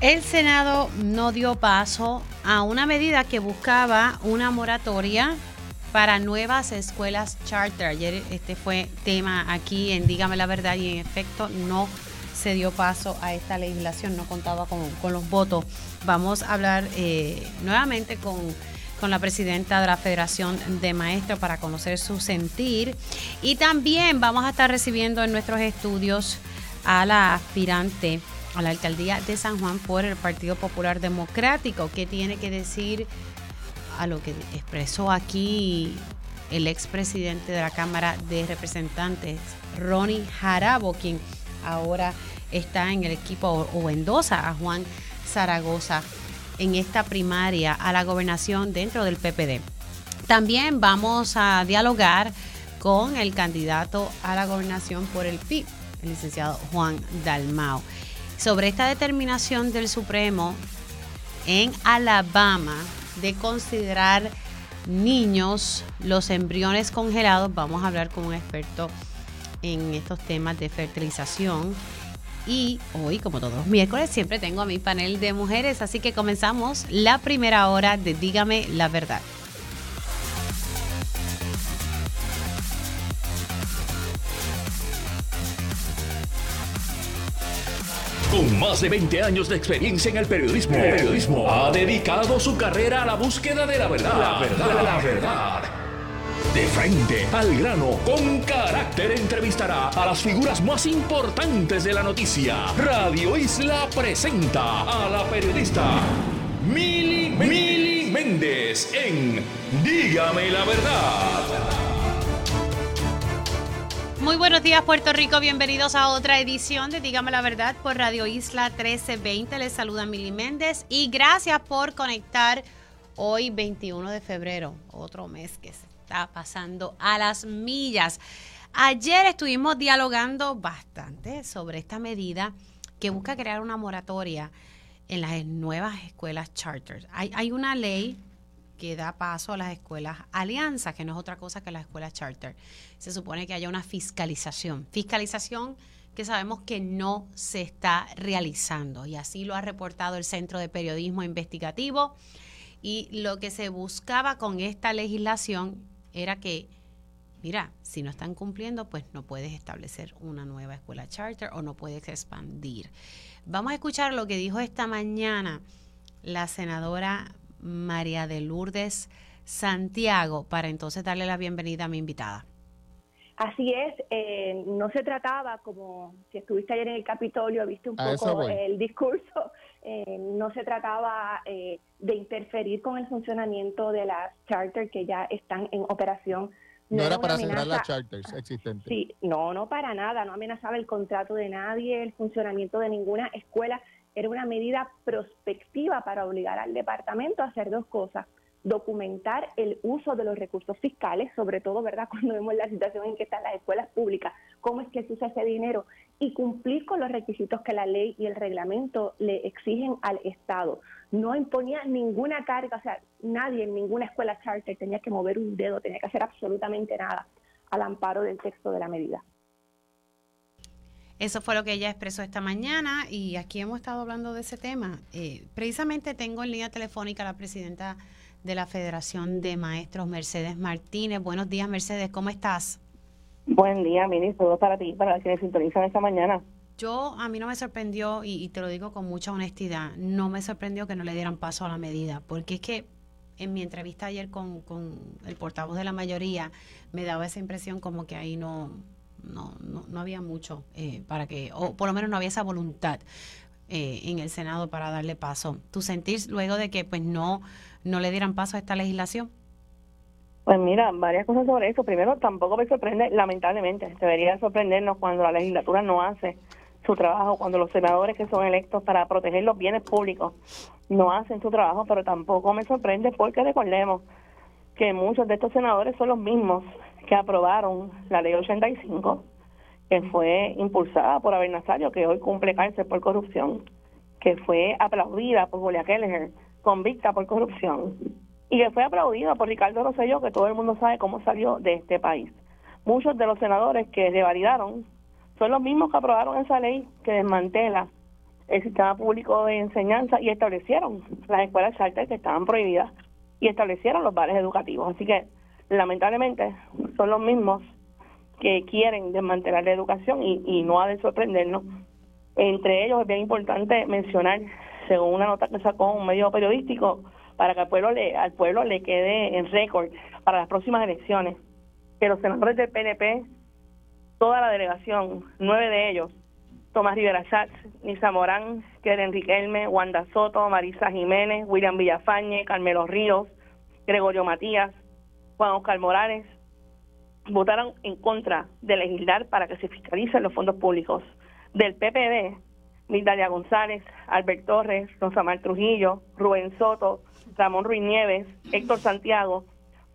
El Senado no dio paso a una medida que buscaba una moratoria para nuevas escuelas charter. Ayer este fue tema aquí en Dígame la verdad y en efecto no se dio paso a esta legislación, no contaba con, los votos. Vamos a hablar eh, nuevamente con, con la presidenta de la Federación de Maestros para conocer su sentir y también vamos a estar recibiendo en nuestros estudios a la aspirante a la alcaldía de San Juan por el Partido Popular Democrático. ¿Qué tiene que decir a lo que expresó aquí el expresidente de la Cámara de Representantes, Ronnie Jarabo, quien ahora está en el equipo o endosa a Juan Zaragoza en esta primaria a la gobernación dentro del PPD. También vamos a dialogar con el candidato a la gobernación por el PIB, el licenciado Juan Dalmao sobre esta determinación del Supremo en Alabama de considerar niños los embriones congelados. Vamos a hablar con un experto en estos temas de fertilización. Y hoy, como todos los miércoles, siempre tengo a mi panel de mujeres, así que comenzamos la primera hora de Dígame la verdad. Con más de 20 años de experiencia en el periodismo, periodismo ha dedicado su carrera a la búsqueda de la verdad. La verdad, la verdad. De frente al grano, con carácter entrevistará a las figuras más importantes de la noticia. Radio Isla presenta a la periodista Mili, Mili Méndez en Dígame la verdad. Muy buenos días Puerto Rico, bienvenidos a otra edición de Dígame la Verdad por Radio Isla 1320. Les saluda Mili Méndez y gracias por conectar hoy 21 de febrero, otro mes que se está pasando a las millas. Ayer estuvimos dialogando bastante sobre esta medida que busca crear una moratoria en las nuevas escuelas charters. Hay, hay una ley que da paso a las escuelas alianzas, que no es otra cosa que las escuelas charter. Se supone que haya una fiscalización. Fiscalización que sabemos que no se está realizando y así lo ha reportado el Centro de Periodismo Investigativo y lo que se buscaba con esta legislación era que, mira, si no están cumpliendo, pues no puedes establecer una nueva escuela charter o no puedes expandir. Vamos a escuchar lo que dijo esta mañana la senadora María de Lourdes Santiago para entonces darle la bienvenida a mi invitada. Así es, eh, no se trataba, como si estuviste ayer en el Capitolio, viste un poco el discurso, eh, no se trataba eh, de interferir con el funcionamiento de las charters que ya están en operación. No, era, para cerrar las charters existentes. Sí, no, no para nada, no amenazaba el contrato de nadie, el funcionamiento de ninguna escuela era una medida prospectiva para obligar al departamento a hacer dos cosas documentar el uso de los recursos fiscales, sobre todo, ¿verdad?, cuando vemos la situación en que están las escuelas públicas, cómo es que se usa ese dinero y cumplir con los requisitos que la ley y el reglamento le exigen al Estado. No imponía ninguna carga, o sea, nadie en ninguna escuela charter tenía que mover un dedo, tenía que hacer absolutamente nada al amparo del texto de la medida. Eso fue lo que ella expresó esta mañana y aquí hemos estado hablando de ese tema. Eh, precisamente tengo en línea telefónica a la presidenta de la Federación de Maestros, Mercedes Martínez. Buenos días, Mercedes, ¿cómo estás? Buen día, Mini, todo para ti, para quienes sintonizan esta mañana. Yo, a mí no me sorprendió, y, te lo digo con mucha honestidad, no me sorprendió que no le dieran paso a la medida, porque es que en mi entrevista ayer con, con el portavoz de la mayoría, me daba esa impresión como que ahí no, no, no, no había mucho eh, para que, o por lo menos no había esa voluntad eh, en el Senado para darle paso. ¿Tú sentís luego de que pues no, no le dieran paso a esta legislación? Pues mira, varias cosas sobre eso. Primero, tampoco me sorprende, lamentablemente, debería sorprendernos cuando la legislatura no hace su trabajo, cuando los senadores que son electos para proteger los bienes públicos no hacen su trabajo, pero tampoco me sorprende porque recordemos que muchos de estos senadores son los mismos que aprobaron la ley 85, que fue impulsada por Abel Nazario, que hoy cumple cárcel por corrupción, que fue aplaudida por Julia Kelleher, convicta por corrupción, y que fue aplaudida por Ricardo Rosselló, que todo el mundo sabe cómo salió de este país. Muchos de los senadores que revalidaron son los mismos que aprobaron esa ley que desmantela el sistema público de enseñanza y establecieron las escuelas charter que estaban prohibidas y establecieron los bares educativos. Así que lamentablemente son los mismos que quieren desmantelar la educación y, y no ha de sorprendernos. Entre ellos es bien importante mencionar, según una nota que sacó un medio periodístico, para que al pueblo le, al pueblo le quede en récord para las próximas elecciones, que los senadores del PNP, toda la delegación, nueve de ellos, Tomás Rivera Schatz, Nisa Morán, Keren Riquelme, Wanda Soto, Marisa Jiménez, William Villafañe, Carmelo Ríos, Gregorio Matías, Juan Oscar Morales, votaron en contra de legislar para que se fiscalicen los fondos públicos. Del PPD, Migdalia González, Albert Torres, Rosamar Trujillo, Rubén Soto, Ramón Ruiz Nieves, Héctor Santiago,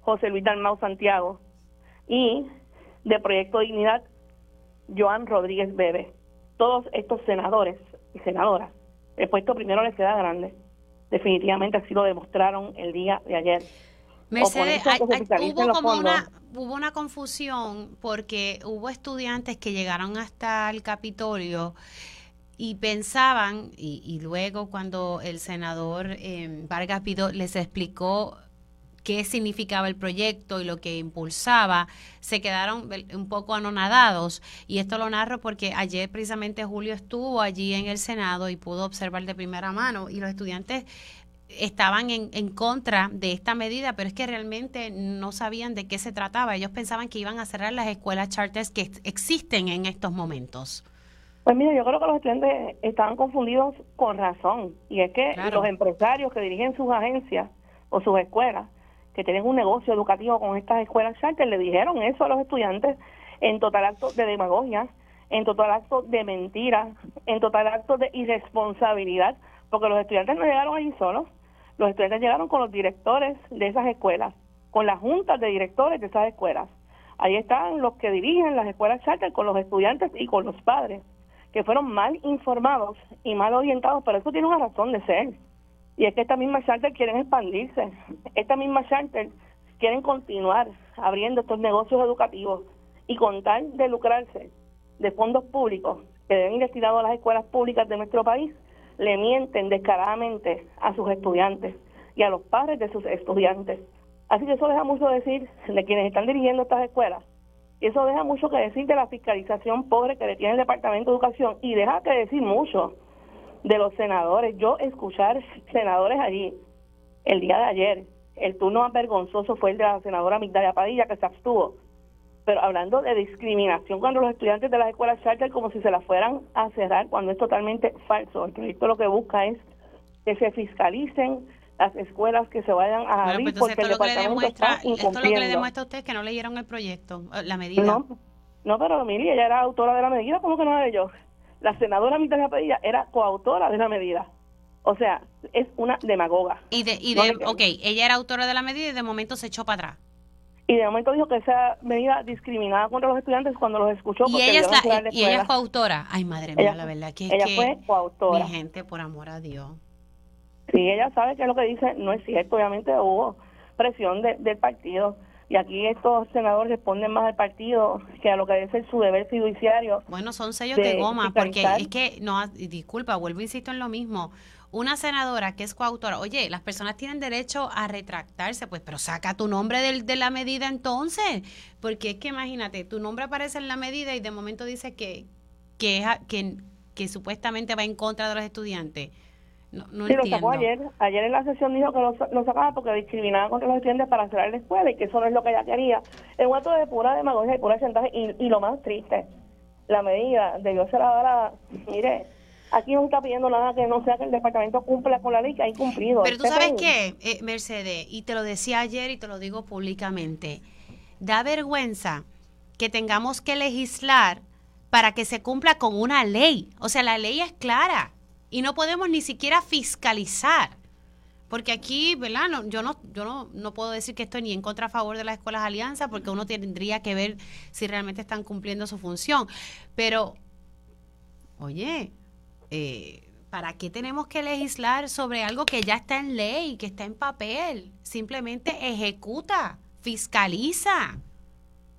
José Luis Dalmau Santiago y de Proyecto Dignidad, Joan Rodríguez Bebe. Todos estos senadores y senadoras, el puesto primero les queda grande. Definitivamente así lo demostraron el día de ayer. Mercedes, hubo como una, hubo una confusión porque hubo estudiantes que llegaron hasta el Capitolio y pensaban, y, luego cuando el senador eh, Vargas Pido les explicó qué significaba el proyecto y lo que impulsaba, se quedaron un poco anonadados. Y esto lo narro porque ayer precisamente Julio estuvo allí en el Senado y pudo observar de primera mano y los estudiantes estaban en, en, contra de esta medida, pero es que realmente no sabían de qué se trataba. Ellos pensaban que iban a cerrar las escuelas charters que existen en estos momentos. Pues mira, yo creo que los estudiantes estaban confundidos con razón. Y es que los empresarios que dirigen sus agencias o sus escuelas, que tienen un negocio educativo con estas escuelas charter, le dijeron eso a los estudiantes en total acto de demagogia, en total acto de mentira, en total acto de irresponsabilidad, porque los estudiantes no llegaron allí solos, los estudiantes llegaron con los directores de esas escuelas, con las juntas de directores de esas escuelas. Ahí están los que dirigen las escuelas charter con los estudiantes y con los padres que fueron mal informados y mal orientados, pero eso tiene una razón de ser. Y es que estas mismas charter quieren expandirse. Estas mismas charter quieren continuar abriendo estos negocios educativos y con tal de lucrarse de fondos públicos que deben destinados a las escuelas públicas de nuestro país, le mienten descaradamente a sus estudiantes y a los padres de sus estudiantes. Así que eso deja mucho decir de quienes están dirigiendo estas escuelas y eso deja mucho que decir de la fiscalización pobre que le tiene el Departamento de Educación y deja que decir mucho de los senadores. Yo escuchar senadores allí el día de ayer, el turno más vergonzoso fue el de la senadora Migdalia Padilla que se abstuvo. Pero hablando de discriminación cuando los estudiantes de las escuelas charter como si se las fueran a cerrar cuando es totalmente falso. El proyecto lo que busca es que se fiscalicen las escuelas que se vayan a abrir pues porque el departamento está incumpliendo. Esto lo que le demuestra a usted que no leyeron el proyecto, eh, la medida. No, no pero mire, ella era autora de la medida, ¿cómo que no la leyó? La senadora Mitalia Padilla era coautora de la medida. O sea, es una demagoga. Y de, y de ok, ella era autora de la medida y de momento se echó para atrás. Y de momento dijo que esa medida discriminaba contra los estudiantes cuando los escuchó. Y ella, es la, y ella es coautora. Ay, madre mía, la verdad que ella fue coautora. Mi gente, por amor a Dios. Sí, ella sabe que lo que dice no es cierto. Obviamente hubo presión del partido. Y aquí estos senadores responden más al partido que a lo que debe ser su deber fiduciario. Bueno, son sellos de, goma, porque es que, no, disculpa, vuelvo, insisto en lo mismo. Una senadora que es coautora, oye, las personas tienen derecho a retractarse, pues, pero saca tu nombre del, de la medida entonces, porque es que imagínate, tu nombre aparece en la medida y de momento dice que, que, que, que supuestamente va en contra de los estudiantes. No, sí, lo sacó ayer. Ayer en la sesión dijo que lo, sacaba porque discriminaba contra los estudiantes para cerrar la escuela y que eso no es lo que ella quería. Es un acto de pura demagogia y pura chantaje. Y, lo más triste, la medida debió ser ahora, mire, aquí no está pidiendo nada que no sea que el departamento cumpla con la ley que ha incumplido. Pero tú sabes qué, eh, Mercedes, y te lo decía ayer y te lo digo públicamente, da vergüenza que tengamos que legislar para que se cumpla con una ley. O sea, la ley es clara y no podemos ni siquiera fiscalizar. Porque aquí, ¿verdad? No, yo no, yo no, no puedo decir que estoy ni en contra a favor de las escuelas alianza, porque uno tendría que ver si realmente están cumpliendo su función. Pero, oye, eh, ¿para qué tenemos que legislar sobre algo que ya está en ley, que está en papel? Simplemente ejecuta, fiscaliza.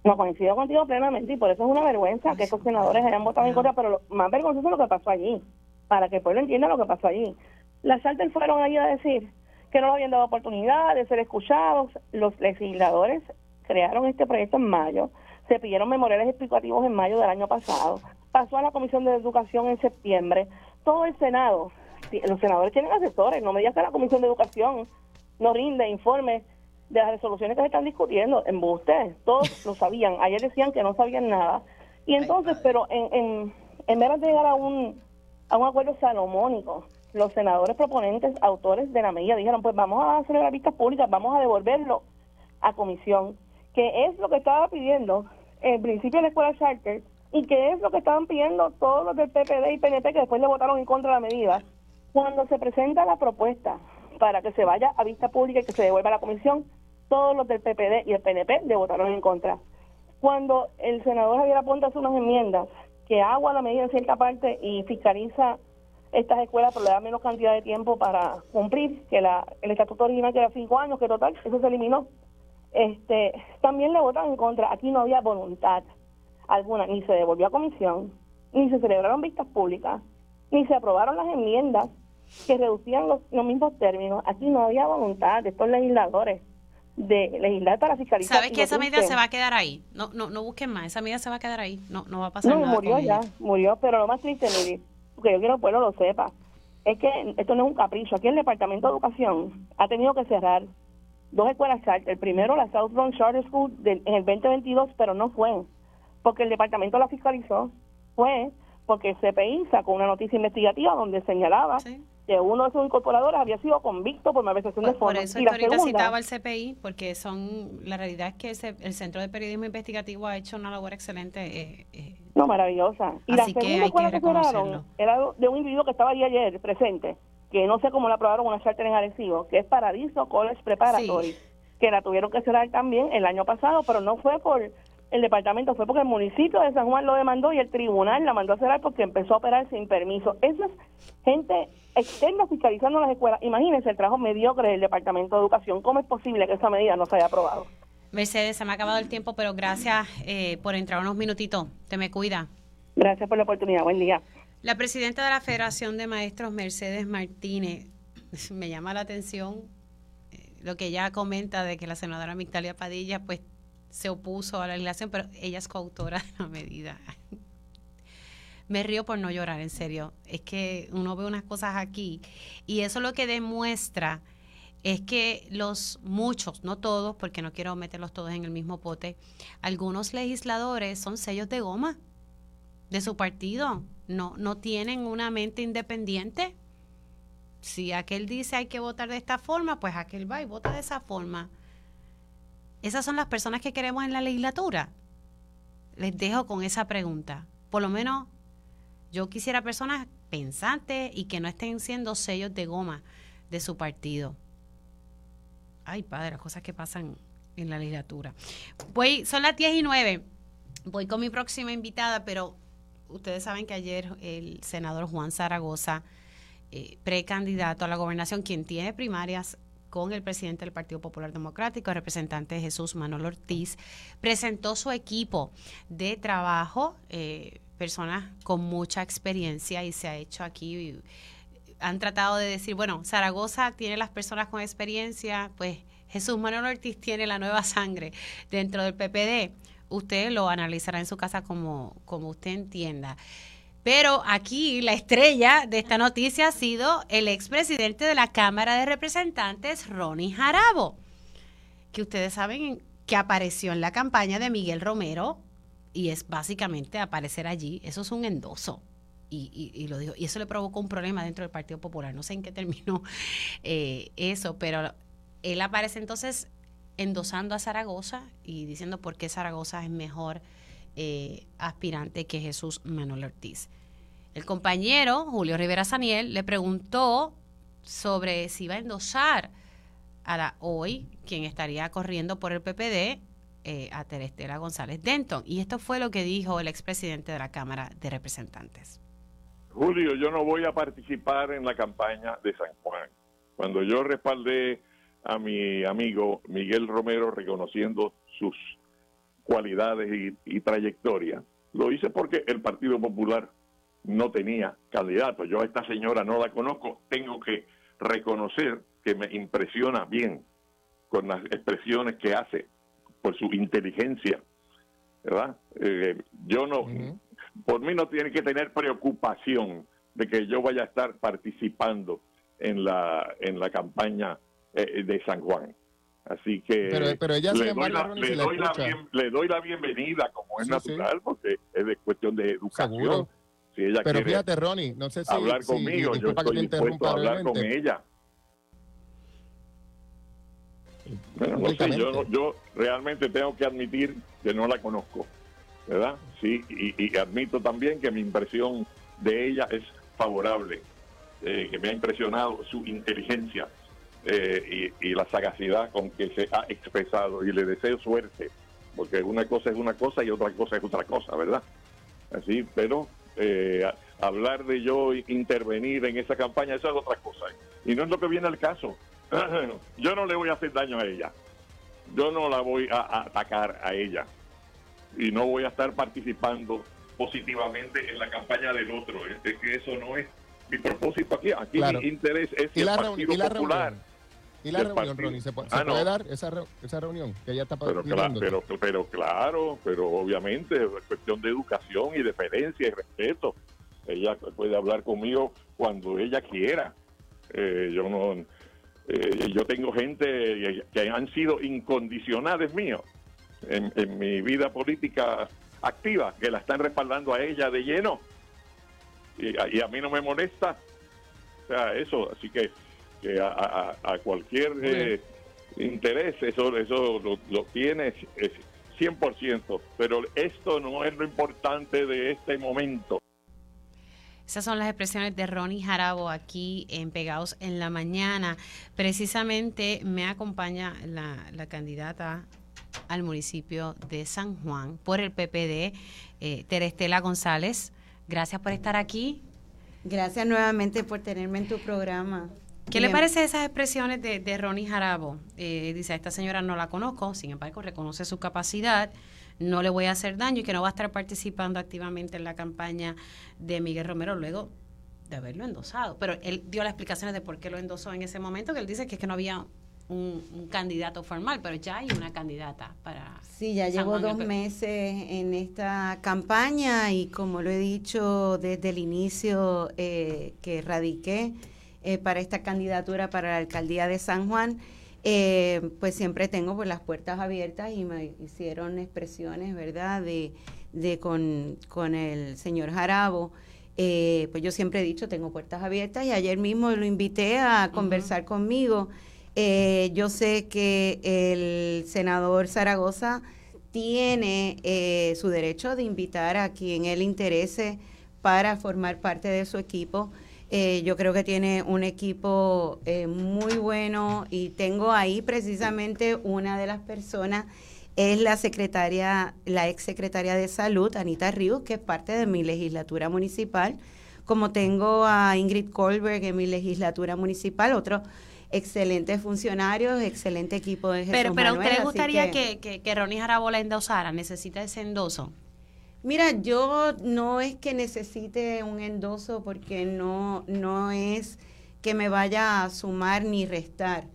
No coincido contigo plenamente y por eso es una vergüenza que estos senadores hayan votado en contra, pero lo más vergonzoso es lo que pasó allí para que el pueblo entienda lo que pasó allí. Las Charters fueron allí a decir que no habían dado oportunidad de ser escuchados. Los legisladores crearon este proyecto en mayo, se pidieron memoriales explicativos en mayo del año pasado, pasó a la Comisión de Educación en septiembre, todo el Senado, los senadores tienen asesores, no me digas que la Comisión de Educación no rinde informes de las resoluciones que se están discutiendo, en ustedes, todos lo sabían, ayer decían que no sabían nada, y entonces, pero en, en, en vez de llegar a un, a un acuerdo salomónico, los senadores proponentes, autores de la medida, dijeron, pues vamos a celebrar vistas públicas, vamos a devolverlo a comisión, que es lo que estaba pidiendo el principio de la escuela charter y que es lo que estaban pidiendo todos los del PPD y PNP que después le votaron en contra de la medida. Cuando se presenta la propuesta para que se vaya a vista pública y que se devuelva a la comisión, todos los del PPD y el PNP le votaron en contra. Cuando el senador Javier Aponte hace unas enmiendas que agua la medida en cierta parte y fiscaliza estas escuelas, pero le da menos cantidad de tiempo para cumplir, que la, el estatuto original que era cinco años, que total, eso se eliminó. Este, también le votaron en contra. Aquí no había voluntad alguna, ni se devolvió a comisión, ni se celebraron vistas públicas, ni se aprobaron las enmiendas que reducían los, los mismos términos. Aquí no había voluntad de estos legisladores de legislar para fiscalizar. ¿Sabes que esa medida se va a quedar ahí? No, no, no busquen más, esa medida se va a quedar ahí, no, no va a pasar no, nada. murió ya, murió, pero lo más triste, Miri, porque yo quiero que el pueblo lo sepa, es que esto no es un capricho. Aquí el Departamento de Educación ha tenido que cerrar dos escuelas charter. El primero, la South Bronx Charter School, en el 2022, pero no fue porque el departamento la fiscalizó. Fue porque el CPI sacó una noticia investigativa donde señalaba que uno de sus incorporadores había sido convicto por malversación de fondos. Por eso y ahorita citaba al CPI, porque son la realidad es que el Centro de Periodismo Investigativo ha hecho una labor excelente. Eh, eh, no, maravillosa. Y la segunda escuela que, cerraron era de un individuo que estaba allí ayer presente, que no sé cómo le aprobaron una charter en Arecibo, que es Paradiso College Preparatory, que la tuvieron que cerrar también el año pasado, pero no fue por el departamento, fue porque el municipio de San Juan lo demandó y el tribunal la mandó a cerrar porque empezó a operar sin permiso. Esa es gente externa fiscalizando las escuelas. Imagínense el trabajo mediocre del Departamento de Educación. ¿Cómo es posible que esa medida no se haya aprobado? Mercedes, se me ha acabado el tiempo, pero gracias eh, por entrar unos minutitos. Te me cuida. Gracias por la oportunidad. Buen día. La presidenta de la Federación de Maestros, Mercedes Martínez, me llama la atención eh, lo que ella comenta de que la senadora Migdalia Padilla, pues se opuso a la legislación, pero ella es coautora de la medida. Me río por no llorar, en serio. Es que uno ve unas cosas aquí y eso lo que demuestra es que los muchos, no todos, porque no quiero meterlos todos en el mismo pote, algunos legisladores son sellos de goma de su partido, no, no tienen una mente independiente. Si aquel dice hay que votar de esta forma, pues aquel va y vota de esa forma. ¿Esas son las personas que queremos en la legislatura? Les dejo con esa pregunta. Por lo menos yo quisiera personas pensantes y que no estén siendo sellos de goma de su partido. Ay, padre, las cosas que pasan en la legislatura. Voy, son las 10 y 9. Voy con mi próxima invitada, pero ustedes saben que ayer el senador Juan Zaragoza, eh, precandidato a la gobernación, quien tiene primarias con el presidente del Partido Popular Democrático, el representante Jesús Manuel Ortiz, presentó su equipo de trabajo, eh, personas con mucha experiencia y se ha hecho aquí, han tratado de decir, bueno, Zaragoza tiene las personas con experiencia, pues Jesús Manuel Ortiz tiene la nueva sangre dentro del PPD. Usted lo analizará en su casa como, como usted entienda. Pero aquí la estrella de esta noticia ha sido el expresidente de la Cámara de Representantes, Ronnie Jarabo, que ustedes saben que apareció en la campaña de Miguel Romero y es básicamente aparecer allí. Eso es un endoso. Y, lo dijo, y eso le provocó un problema dentro del Partido Popular. No sé en qué terminó eh, eso, pero él aparece entonces endosando a Zaragoza y diciendo por qué Zaragoza es mejor eh, aspirante que Jesús Manuel Ortiz. El compañero Julio Rivera Saniel le preguntó sobre si iba a endosar a la hoy quien estaría corriendo por el PPD eh, a Terestela González Denton. Y esto fue lo que dijo el expresidente de la Cámara de Representantes. Julio, yo no voy a participar en la campaña de San Juan. Cuando yo respaldé a mi amigo Miguel Romero reconociendo sus cualidades y, trayectoria. Lo hice porque el Partido Popular no tenía candidato. Yo a esta señora no la conozco, tengo que reconocer que me impresiona bien con las expresiones que hace, por su inteligencia, ¿verdad? Eh, yo no, por mí no tiene que tener preocupación de que yo vaya a estar participando en la en la campaña eh, de San Juan. Así que pero, ella le, doy la, le, doy la bienvenida como es natural porque es de cuestión de educación. Si ella pero fíjate, Ronnie, no sé si hablar conmigo, yo estoy dispuesto a hablar con ella. Bueno, no sé, yo, yo realmente tengo que admitir que no la conozco, ¿verdad? Sí, y, admito también que mi impresión de ella es favorable, eh, que me ha impresionado su inteligencia eh, y, la sagacidad con que se ha expresado y le deseo suerte, porque una cosa es una cosa y otra cosa es otra cosa, ¿verdad? Así, pero eh, hablar de yo intervenir en esa campaña, eso es otra cosa. Y no es lo que viene al caso. yo no le voy a hacer daño a ella. Yo no la voy a, atacar a ella. Y no voy a estar participando positivamente en la campaña del otro. Es que eso no es mi propósito aquí. Aquí mi interés es el Partido Popular. ¿Y la reunión, Ronnie? ¿Se, puede, ah, dar esa, esa reunión que ella está pero claro, pero, pero claro, pero obviamente es cuestión de educación y deferencia y respeto. Ella puede hablar conmigo cuando ella quiera. Eh, yo no, eh, yo tengo gente que han sido incondicionales míos en, en mi vida política activa, que la están respaldando a ella de lleno. Y, y a mí no me molesta. O sea, eso, así que que a, cualquier eh, interés eso eso lo, lo tiene 100%, pero esto no es lo importante de este momento. Esas son las expresiones de Ronnie Jarabo aquí en Pegados en la Mañana. Precisamente me acompaña la, la candidata al municipio de San Juan por el PPD, eh, Terestela González. Gracias por estar aquí. Gracias nuevamente por tenerme en tu programa. ¿Qué le parece esas expresiones de, de Ronnie Jarabo? Eh, dice, esta señora no la conozco, sin embargo reconoce su capacidad, no le voy a hacer daño y que no va a estar participando activamente en la campaña de Miguel Romero luego de haberlo endosado. Pero él dio las explicaciones de por qué lo endosó en ese momento, que él dice que es que no había un, candidato formal, pero ya hay una candidata para... Sí, ya llevo dos meses en esta campaña y como lo he dicho desde el inicio eh, que radiqué, eh, para esta candidatura para la alcaldía de San Juan, eh, pues siempre tengo pues, las puertas abiertas y me hicieron expresiones, ¿verdad?, de, de con, con el señor Jarabo. Eh, pues yo siempre he dicho, tengo puertas abiertas y ayer mismo lo invité a conversar conmigo. yo sé que el senador Zaragoza tiene su derecho de invitar a quien él interese para formar parte de su equipo. Eh, yo creo que tiene un equipo eh, muy bueno y tengo ahí precisamente una de las personas es la secretaria, la ex secretaria de salud, Anita Ríos, que es parte de mi legislatura municipal, como tengo a Ingrid Kohlberg en mi legislatura municipal, otros excelentes funcionarios, excelente equipo de gestión. Pero, pero ¿a usted le gustaría que, que, que, Ronnie Jarabola endosara? ¿Necesita ese endoso? Mira, yo no es que necesite un endoso porque no, no es que me vaya a sumar ni restar.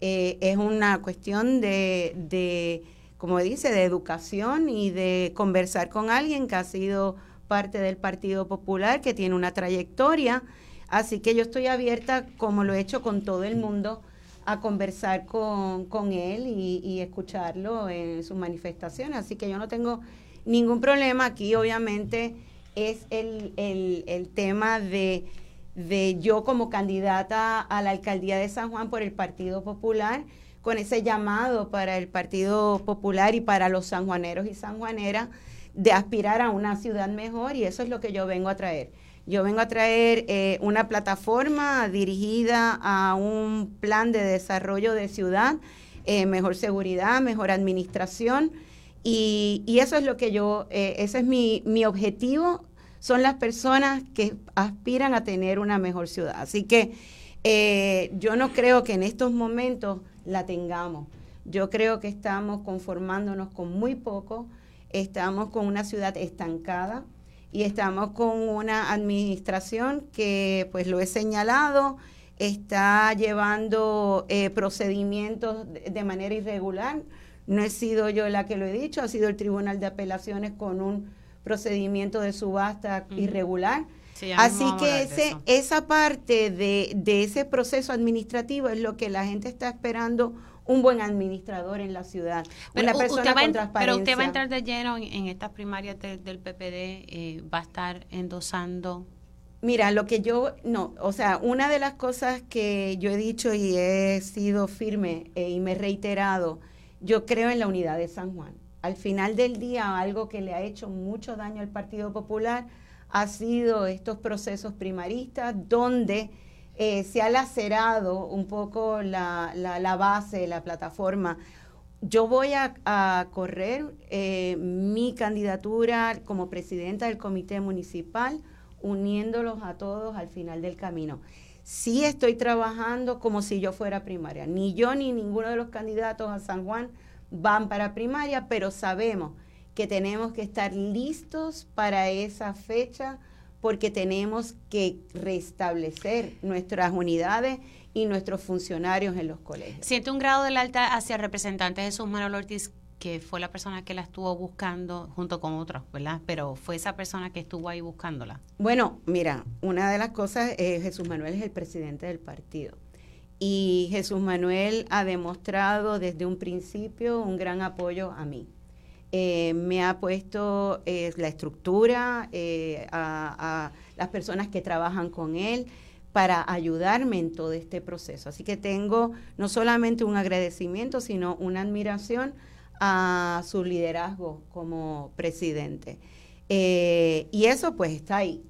Eh, es una cuestión de, de, como dice, de educación y de conversar con alguien que ha sido parte del Partido Popular, que tiene una trayectoria. Así que yo estoy abierta, como lo he hecho con todo el mundo, a conversar con, con él y, y escucharlo en sus manifestaciones. Así que yo no tengo ningún problema. Aquí obviamente es el, el, tema de, de, yo como candidata a la alcaldía de San Juan por el Partido Popular, con ese llamado para el Partido Popular y para los sanjuaneros y sanjuaneras de aspirar a una ciudad mejor y eso es lo que yo vengo a traer. Yo vengo a traer eh, una plataforma dirigida a un plan de desarrollo de ciudad, eh, mejor seguridad, mejor administración, y, eso es lo que yo, eh, ese es mi, mi objetivo, son las personas que aspiran a tener una mejor ciudad. Así que eh, yo no creo que en estos momentos la tengamos. Yo creo que estamos conformándonos con muy poco, estamos con una ciudad estancada, y estamos con una administración que, pues lo he señalado, está llevando eh, procedimientos de manera irregular. No he sido yo la que lo he dicho, ha sido el Tribunal de Apelaciones con un procedimiento de subasta irregular. Así que ese, esa parte de, de, ese proceso administrativo es lo que la gente está esperando un buen administrador en la ciudad. Pero, una persona usted, va, pero usted va a entrar de lleno en, estas primarias del PPD, eh, va a estar endosando. Mira, lo que yo, no, o sea, una de las cosas que yo he dicho y he sido firme eh, y me he reiterado, yo creo en la unidad de San Juan. Al final del día, algo que le ha hecho mucho daño al Partido Popular ha sido estos procesos primaristas donde eh, se ha lacerado un poco la, la, base, la plataforma. Yo voy a, correr eh, mi candidatura como presidenta del comité municipal, uniéndolos a todos al final del camino. Sí estoy trabajando como si yo fuera primaria. Ni yo ni ninguno de los candidatos a San Juan van para primaria, pero sabemos que tenemos que estar listos para esa fecha porque tenemos que restablecer nuestras unidades y nuestros funcionarios en los colegios. Siente un grado de lealtad hacia el representante Jesús Manuel Ortiz, que fue la persona que la estuvo buscando junto con otros, ¿verdad? Pero fue esa persona que estuvo ahí buscándola. Bueno, mira, una de las cosas, es Jesús Manuel es el presidente del partido. Y Jesús Manuel ha demostrado desde un principio un gran apoyo a mí. Eh, me ha puesto eh, la estructura eh, a, las personas que trabajan con él para ayudarme en todo este proceso. Así que tengo no solamente un agradecimiento, sino una admiración a su liderazgo como presidente. y eso pues está ahí.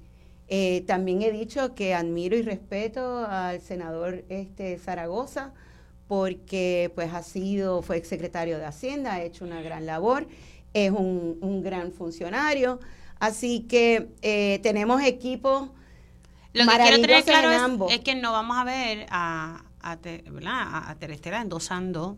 también he dicho que admiro y respeto al senador este, Zaragoza, porque pues ha sido, fue exsecretario de Hacienda, ha hecho una gran labor, es un, gran funcionario, así que eh, tenemos equipos Lo que quiero tener claro es, que no vamos a ver a, a, a, Terestela endosando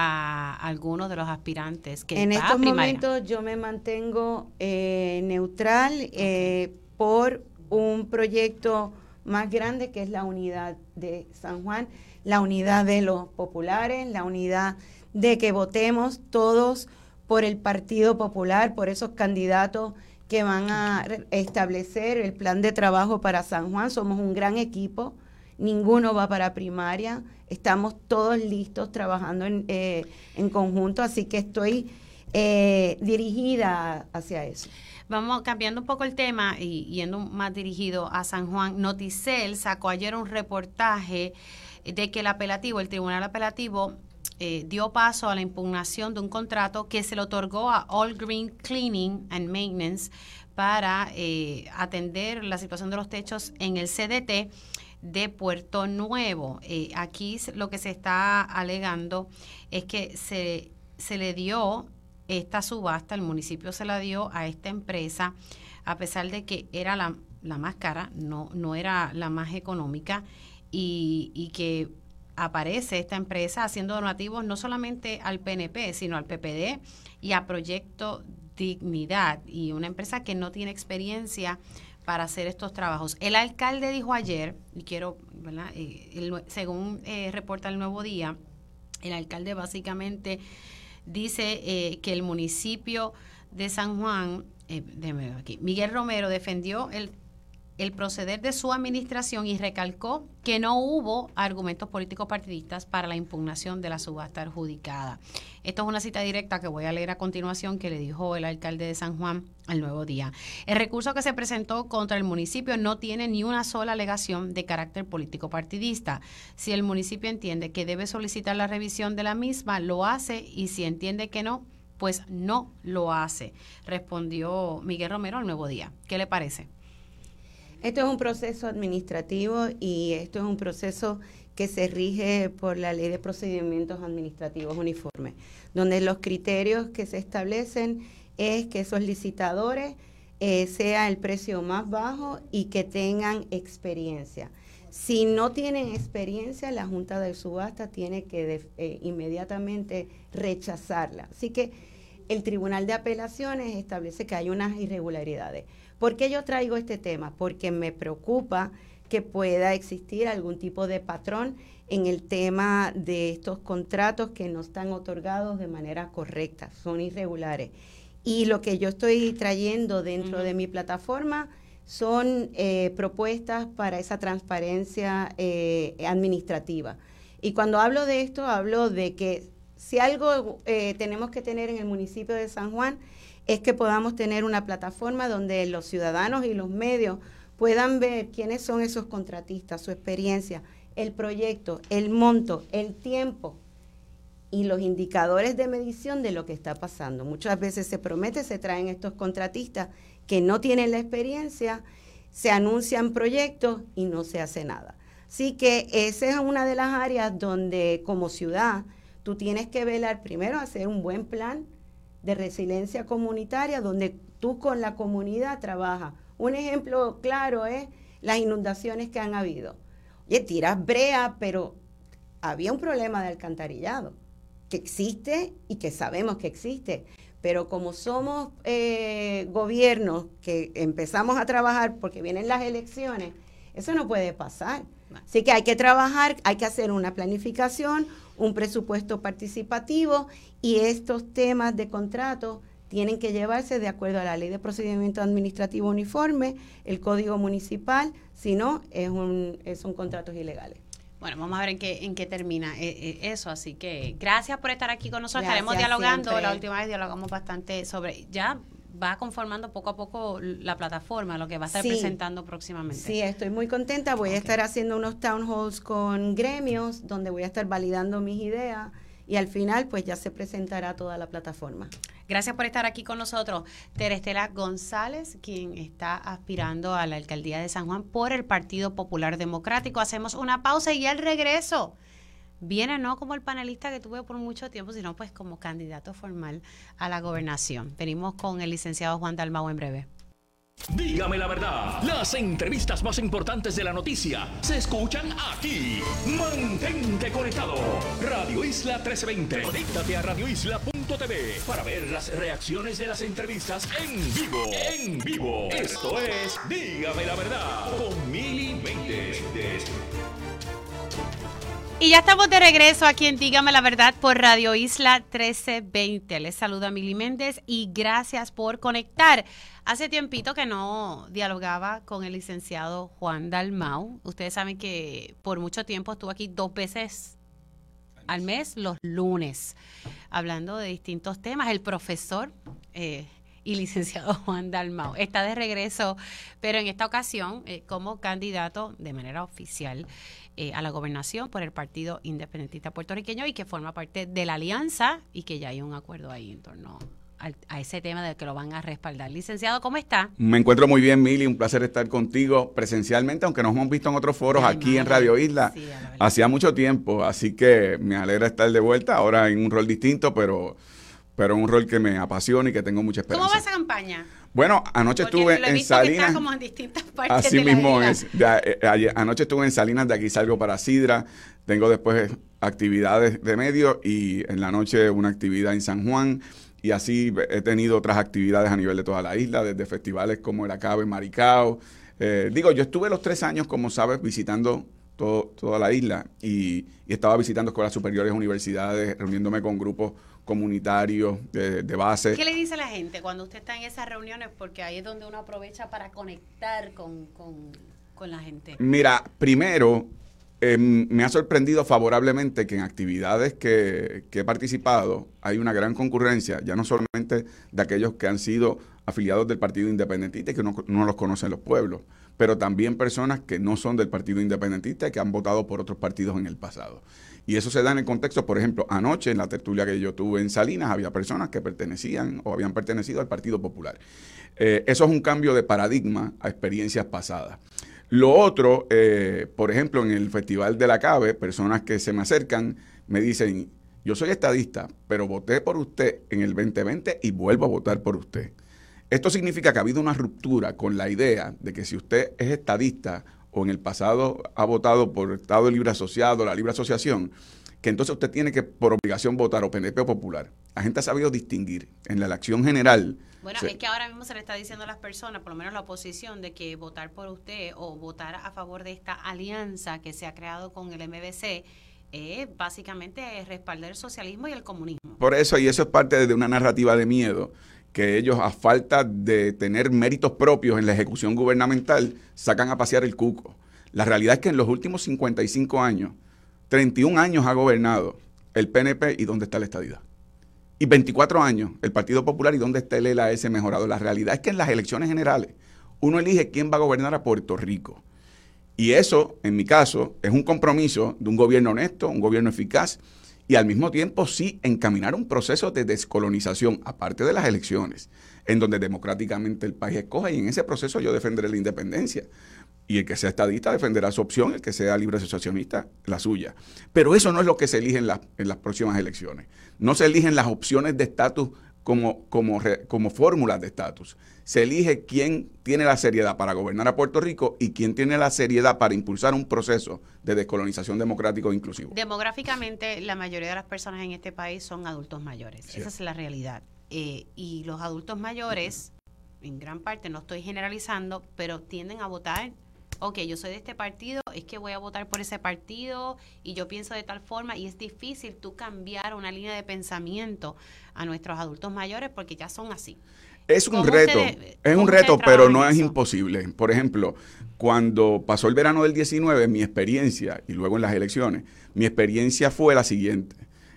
a algunos de los aspirantes que en estos momentos yo me mantengo eh, neutral eh, por un proyecto más grande que es la unidad de San Juan la unidad de los populares, la unidad de que votemos todos por el Partido Popular, por esos candidatos que van a establecer el plan de trabajo para San Juan. Somos un gran equipo, ninguno va para primaria, estamos todos listos trabajando en, eh, conjunto, así que estoy eh, dirigida hacia eso. Vamos cambiando un poco el tema y yendo más dirigido a San Juan. Noticel sacó ayer un reportaje de que el apelativo, el tribunal apelativo, eh, dio paso a la impugnación de un contrato que se le otorgó a All Green Cleaning and Maintenance para eh, atender la situación de los techos en el CDT de Puerto Nuevo. Eh, aquí lo que se está alegando es que se, se le dio esta subasta, el municipio se la dio a esta empresa, a pesar de que era la, la más cara, no, no era la más económica y, que aparece esta empresa haciendo donativos no solamente al PNP, sino al PPD y a Proyecto Dignidad, y una empresa que no tiene experiencia para hacer estos trabajos. El alcalde dijo ayer, y quiero, ¿verdad? Eh, según eh, reporta el Nuevo Día, el alcalde básicamente dice eh, que el municipio de San Juan, eh, aquí, Miguel Romero defendió el el proceder de su administración y recalcó que no hubo argumentos políticos partidistas para la impugnación de la subasta adjudicada. Esto es una cita directa que voy a leer a continuación que le dijo el alcalde de San Juan al Nuevo Día. El recurso que se presentó contra el municipio no tiene ni una sola alegación de carácter político partidista. Si el municipio entiende que debe solicitar la revisión de la misma, lo hace y si entiende que no, pues no lo hace, respondió Miguel Romero al Nuevo Día. ¿Qué le parece? Esto es un proceso administrativo y esto es un proceso que se rige por la ley de procedimientos administrativos uniformes, donde los criterios que se establecen es que esos licitadores eh, sea el precio más bajo y que tengan experiencia. Si no tienen experiencia, la Junta de Subasta tiene que eh, inmediatamente rechazarla. Así que el Tribunal de Apelaciones establece que hay unas irregularidades. ¿Por qué yo traigo este tema? Porque me preocupa que pueda existir algún tipo de patrón en el tema de estos contratos que no están otorgados de manera correcta, son irregulares. Y lo que yo estoy trayendo dentro de mi plataforma son eh, propuestas para esa transparencia eh, administrativa. Y cuando hablo de esto, hablo de que si algo eh, tenemos que tener en el municipio de San Juan es que podamos tener una plataforma donde los ciudadanos y los medios puedan ver quiénes son esos contratistas, su experiencia, el proyecto, el monto, el tiempo y los indicadores de medición de lo que está pasando. Muchas veces se promete, se traen estos contratistas que no tienen la experiencia, se anuncian proyectos y no se hace nada. Así que esa es una de las áreas donde como ciudad tú tienes que velar primero hacer un buen plan de resiliencia comunitaria donde tú con la comunidad trabajas. Un ejemplo claro es las inundaciones que han habido. Oye, tiras brea, pero había un problema de alcantarillado que existe y que sabemos que existe. Pero como somos eh, gobiernos que empezamos a trabajar porque vienen las elecciones, eso no puede pasar. Así que hay que trabajar, hay que hacer una planificación, un presupuesto participativo y estos temas de contrato tienen que llevarse de acuerdo a la ley de procedimiento administrativo uniforme, el código municipal, si no, es un, son contratos ilegales. Bueno, vamos a ver en qué, en qué termina eh, eh, eso. Así que gracias por estar aquí con nosotros. Estaremos dialogando. La última vez dialogamos bastante sobre. Ya va conformando poco a poco la plataforma, lo que va a estar presentando próximamente. Sí, estoy muy contenta. Voy a estar haciendo unos town halls con gremios donde voy a estar validando mis ideas y al final pues ya se presentará toda la plataforma. Gracias por estar aquí con nosotros. Terestela González, quien está aspirando a la alcaldía de San Juan por el Partido Popular Democrático. Hacemos una pausa y al regreso viene no como el panelista que tuve por mucho tiempo, sino pues como candidato formal a la gobernación. Venimos con el licenciado Juan Dalmau en breve. Dígame la verdad, las entrevistas más importantes de la noticia se escuchan aquí. Mantente conectado. Radio Isla 1320. Conéctate a radioisla.tv para ver las reacciones de las entrevistas en vivo. En vivo. Esto es Dígame la verdad con Mili y ya estamos de regreso aquí en Dígame la Verdad por Radio Isla 1320. Les saluda Mili Méndez y gracias por conectar. Hace tiempito que no dialogaba con el licenciado Juan Dalmau. Ustedes saben que por mucho tiempo estuvo aquí dos veces al mes, los lunes, hablando de distintos temas. El profesor eh, y licenciado Juan Dalmau está de regreso, pero en esta ocasión eh, como candidato de manera oficial eh, a la gobernación por el Partido Independentista Puertorriqueño y que forma parte de la alianza y que ya hay un acuerdo ahí en torno a ese tema de que lo van a respaldar. Licenciado, ¿cómo está? Me encuentro muy bien, Mili. Un placer estar contigo presencialmente, aunque nos hemos visto en otros foros aquí en Radio Isla. Hacía mucho tiempo, así que me alegra estar de vuelta, ahora en un rol distinto, pero, pero un rol que me apasiona y que tengo mucha esperanza. ¿Cómo va esa campaña? Bueno, anoche estuve en Salinas. como en distintas partes así mismo es. Eh, anoche estuve en Salinas, de aquí salgo para Sidra. Tengo después actividades de medio y en la noche una actividad en San Juan. Y así he tenido otras actividades a nivel de toda la isla, desde festivales como el Acabe, Maricao. Eh, digo, yo estuve los tres años, como sabes, visitando toda la isla y, y, estaba visitando escuelas superiores, universidades, reuniéndome con grupos comunitarios de, base. ¿Qué le dice a la gente cuando usted está en esas reuniones? Porque ahí es donde uno aprovecha para conectar con, la gente. Mira, primero, em, me ha sorprendido favorablemente que en actividades que, he participado hay una gran concurrencia, ya no solamente de aquellos que han sido afiliados del Partido Independentista y que no, no los conocen los pueblos, pero también personas que no son del Partido Independentista y que han votado por otros partidos en el pasado. Y eso se da en el contexto, por ejemplo, anoche en la tertulia que yo tuve en Salinas, había personas que pertenecían o habían pertenecido al Partido Popular. Eh, eso es un cambio de paradigma a experiencias pasadas. Lo otro, eh, por ejemplo, en el Festival de la Cabe, personas que se me acercan me dicen, yo soy estadista, pero voté por usted en el 2020 y vuelvo a votar por usted. Esto significa que ha habido una ruptura con la idea de que si usted es estadista o en el pasado ha votado por Estado Libre Asociado, la Libre Asociación, que entonces usted tiene que por obligación votar o PNP o Popular. La gente ha sabido distinguir en la elección general. Bueno, es que ahora mismo se le está diciendo a las personas, por lo menos la oposición, de que votar por usted o votar a favor de esta alianza que se ha creado con el MBC es básicamente respaldar el socialismo y el comunismo. Por eso, y eso es parte de una narrativa de miedo, que ellos a falta de tener méritos propios en la ejecución gubernamental, sacan a pasear el cuco. La realidad es que en los últimos 55 años, 31 años ha gobernado el PNP y dónde está la estadidad. Y 24 años el Partido Popular y dónde está el LAS mejorado. La realidad es que en las elecciones generales uno elige quién va a gobernar a Puerto Rico. Y eso, en mi caso, es un compromiso de un gobierno honesto, un gobierno eficaz y al mismo tiempo sí encaminar un proceso de descolonización, aparte de las elecciones, en donde democráticamente el país escoja y en ese proceso yo defenderé la independencia. Y el que sea estadista defenderá su opción, el que sea libre asociacionista, la suya. Pero eso no es lo que se elige en, en las próximas elecciones. No se eligen las opciones de estatus como, como, como fórmulas de estatus. Se elige quién tiene la seriedad para gobernar a Puerto Rico y quién tiene la seriedad para impulsar un proceso de descolonización democrático e inclusivo. Demográficamente, la mayoría de las personas en este país son adultos mayores. Esa es la realidad. Eh, y los adultos mayores, en gran parte, no estoy generalizando, pero tienden a votar ok, yo soy de este partido, es que voy a votar por ese partido y yo pienso de tal forma y es difícil tú cambiar una línea de pensamiento a nuestros adultos mayores porque ya son así. Es un reto, es un reto, pero no es imposible. Por ejemplo, cuando pasó el verano del 19, mi experiencia, y luego en las elecciones, mi experiencia fue la siguiente.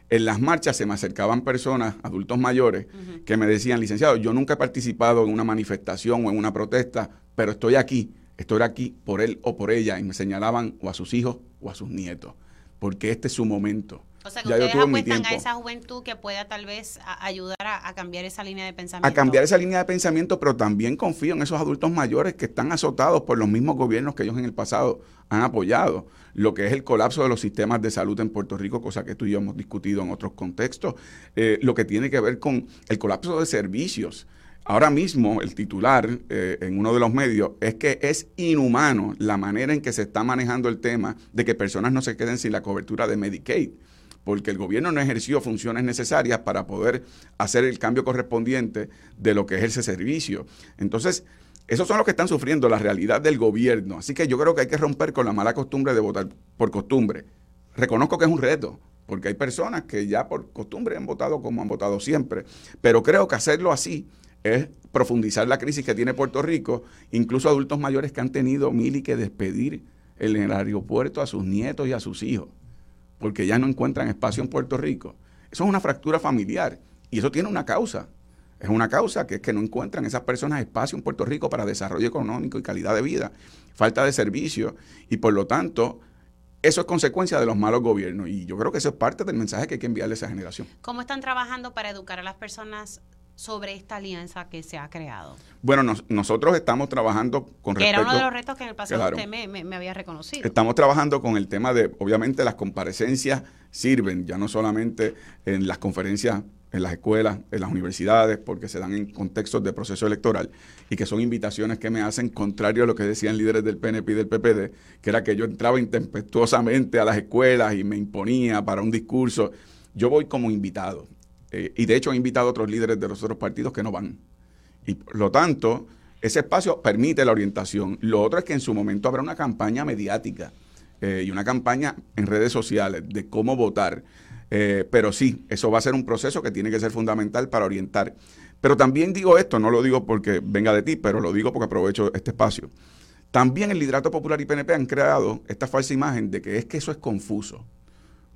En las marchas se me acercaban personas, adultos mayores, que me decían, licenciado, yo nunca he participado en una manifestación o en una protesta, pero estoy aquí estoy aquí por él o por ella y me señalaban o a sus hijos o a sus nietos, porque este es su momento. O sea, que ya ustedes apuestan a esa juventud que pueda tal vez ayudar a, cambiar esa línea de pensamiento. A cambiar esa línea de pensamiento, pero también confío en esos adultos mayores que están azotados por los mismos gobiernos que ellos en el pasado han apoyado. Lo que es el colapso de los sistemas de salud en Puerto Rico, cosa que tú y yo hemos discutido en otros contextos. Eh, lo que tiene que ver con el colapso de servicios. Ahora mismo el titular eh, en uno de los medios es que es inhumano la manera en que se está manejando el tema de que personas no se queden sin la cobertura de Medicaid, porque el gobierno no ejerció funciones necesarias para poder hacer el cambio correspondiente de lo que es ese servicio. Entonces, esos son los que están sufriendo la realidad del gobierno. Así que yo creo que hay que romper con la mala costumbre de votar por costumbre. Reconozco que es un reto, porque hay personas que ya por costumbre han votado como han votado siempre, pero creo que hacerlo así es profundizar la crisis que tiene Puerto Rico, incluso adultos mayores que han tenido mil y que despedir en el aeropuerto a sus nietos y a sus hijos, porque ya no encuentran espacio en Puerto Rico. Eso es una fractura familiar y eso tiene una causa. Es una causa que es que no encuentran esas personas espacio en Puerto Rico para desarrollo económico y calidad de vida, falta de servicio y por lo tanto eso es consecuencia de los malos gobiernos y yo creo que eso es parte del mensaje que hay que enviarle a esa generación. ¿Cómo están trabajando para educar a las personas sobre esta alianza que se ha creado? Bueno, nosotros estamos trabajando con respecto... Era uno de los retos que en el pasado usted me, había reconocido. Estamos trabajando con el tema de, obviamente, las comparecencias sirven, ya no solamente en las conferencias en las escuelas, en las universidades, porque se dan en contextos de proceso electoral y que son invitaciones que me hacen contrario a lo que decían líderes del PNP y del PPD, que era que yo entraba intempestuosamente a las escuelas y me imponía para un discurso. Yo voy como invitado eh, y de hecho he invitado a otros líderes de los otros partidos que no van. Y por lo tanto, ese espacio permite la orientación. Lo otro es que en su momento habrá una campaña mediática eh, y una campaña en redes sociales de cómo votar. Eh, pero sí, eso va a ser un proceso que tiene que ser fundamental para orientar. Pero también digo esto, no lo digo porque venga de ti, pero lo digo porque aprovecho este espacio. También el liderato popular y PNP han creado esta falsa imagen de que es que eso es confuso.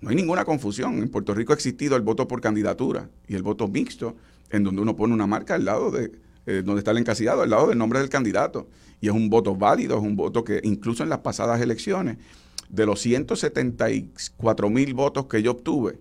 No hay ninguna confusión. En Puerto Rico ha existido el voto por candidatura y el voto mixto, en donde uno pone una marca al lado de eh, donde está el encasillado, al lado del nombre del candidato. Y es un voto válido, es un voto que incluso en las pasadas elecciones, de los 174 mil votos que yo obtuve,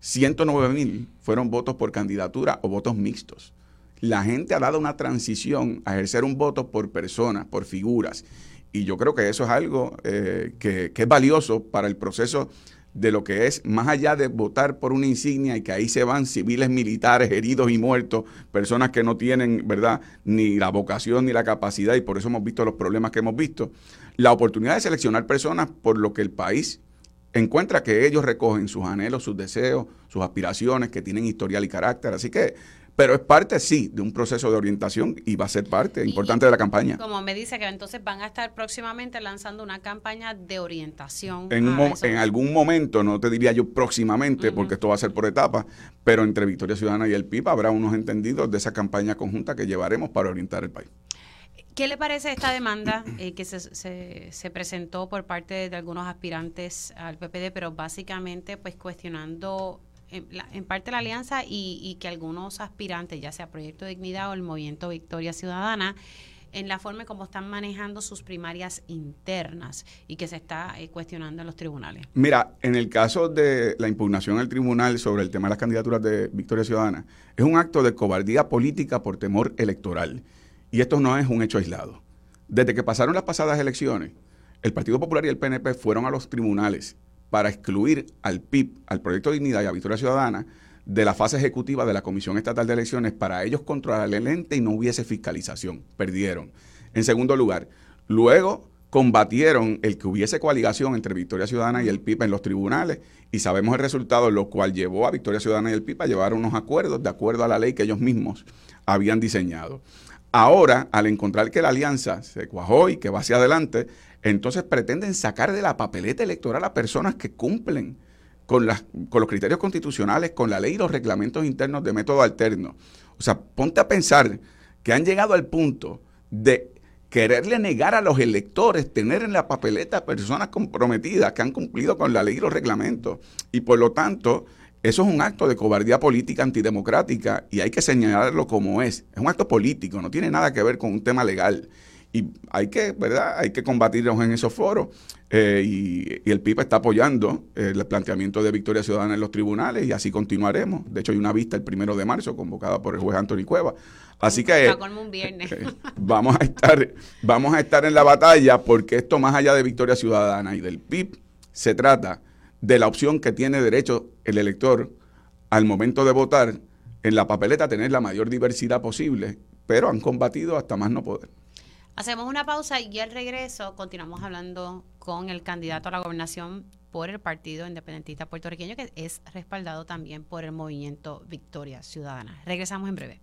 109 mil fueron votos por candidatura o votos mixtos. La gente ha dado una transición a ejercer un voto por personas, por figuras. Y yo creo que eso es algo eh, que, que es valioso para el proceso de lo que es, más allá de votar por una insignia y que ahí se van civiles militares heridos y muertos, personas que no tienen, ¿verdad?, ni la vocación ni la capacidad y por eso hemos visto los problemas que hemos visto, la oportunidad de seleccionar personas por lo que el país encuentra que ellos recogen sus anhelos, sus deseos, sus aspiraciones, que tienen historial y carácter. Así que pero es parte, sí, de un proceso de orientación y va a ser parte importante de la campaña. Como me dice que entonces van a estar próximamente lanzando una campaña de orientación. En, en algún momento, no te diría yo próximamente, porque esto va a ser por etapas, pero entre Victoria Ciudadana y el PIB habrá unos entendidos de esa campaña conjunta que llevaremos para orientar el país. ¿Qué le parece esta demanda eh, que se, se, se, presentó por parte de algunos aspirantes al PPD, pero básicamente pues cuestionando en, parte la alianza y, que algunos aspirantes, ya sea Proyecto Dignidad o el Movimiento Victoria Ciudadana, en la forma como están manejando sus primarias internas y que se está eh, cuestionando en los tribunales. Mira, en el caso de la impugnación al tribunal sobre el tema de las candidaturas de Victoria Ciudadana, es un acto de cobardía política por temor electoral. Y esto no es un hecho aislado. Desde que pasaron las pasadas elecciones, el Partido Popular y el PNP fueron a los tribunales para excluir al PIB, al Proyecto Dignidad y a Victoria Ciudadana de la fase ejecutiva de la Comisión Estatal de Elecciones para ellos controlar el ente y no hubiese fiscalización. Perdieron. En segundo lugar, luego combatieron el que hubiese coaligación entre Victoria Ciudadana y el PIB en los tribunales y sabemos el resultado, lo cual llevó a Victoria Ciudadana y el PIB a llevar unos acuerdos de acuerdo a la ley que ellos mismos habían diseñado. Ahora, al encontrar que la alianza se cuajó y que va hacia adelante, entonces pretenden sacar de la papeleta electoral a personas que cumplen con, las, con los criterios constitucionales, con la ley y los reglamentos internos de método alterno. O sea, ponte a pensar que han llegado al punto de quererle negar a los electores tener en la papeleta personas comprometidas que han cumplido con la ley y los reglamentos. Y por lo tanto, eso es un acto de cobardía política antidemocrática y hay que señalarlo como es. Es un acto político, no tiene nada que ver con un tema legal. Y hay que, ¿verdad? Hay que combatirlos en esos foros. Eh, y, el PIB está apoyando eh, el planteamiento de Victoria Ciudadana en los tribunales y así continuaremos. De hecho, hay una vista el primero de marzo convocada por el juez Anthony Cueva. Así que un viernes. vamos a estar, vamos a estar en la batalla porque esto más allá de Victoria Ciudadana y del PIB se trata de la opción que tiene derecho el elector al momento de votar en la papeleta tener la mayor diversidad posible, pero han combatido hasta más no poder. Hacemos una pausa y al regreso continuamos hablando con el candidato a la gobernación por el Partido Independentista Puertorriqueño, que es respaldado también por el movimiento Victoria Ciudadana. Regresamos en breve.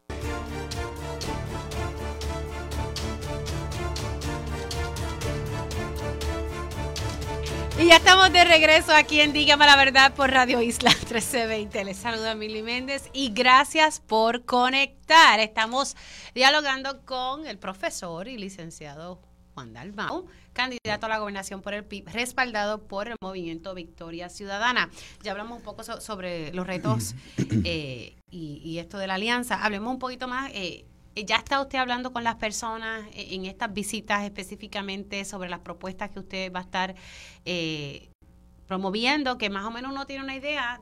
Y ya estamos de regreso aquí en Dígame la Verdad por Radio Isla 1320. Les saluda Mili Méndez y gracias por conectar. Estamos dialogando con el profesor y licenciado Juan Dalmau, candidato a la gobernación por el PIB, respaldado por el movimiento Victoria Ciudadana. Ya hablamos un poco sobre los retos eh, y, esto de la alianza. Hablemos un poquito más. Eh, eh, ¿Ya está usted hablando con las personas eh, en estas visitas específicamente sobre las propuestas que usted va a estar eh, promoviendo, que más o menos uno tiene una idea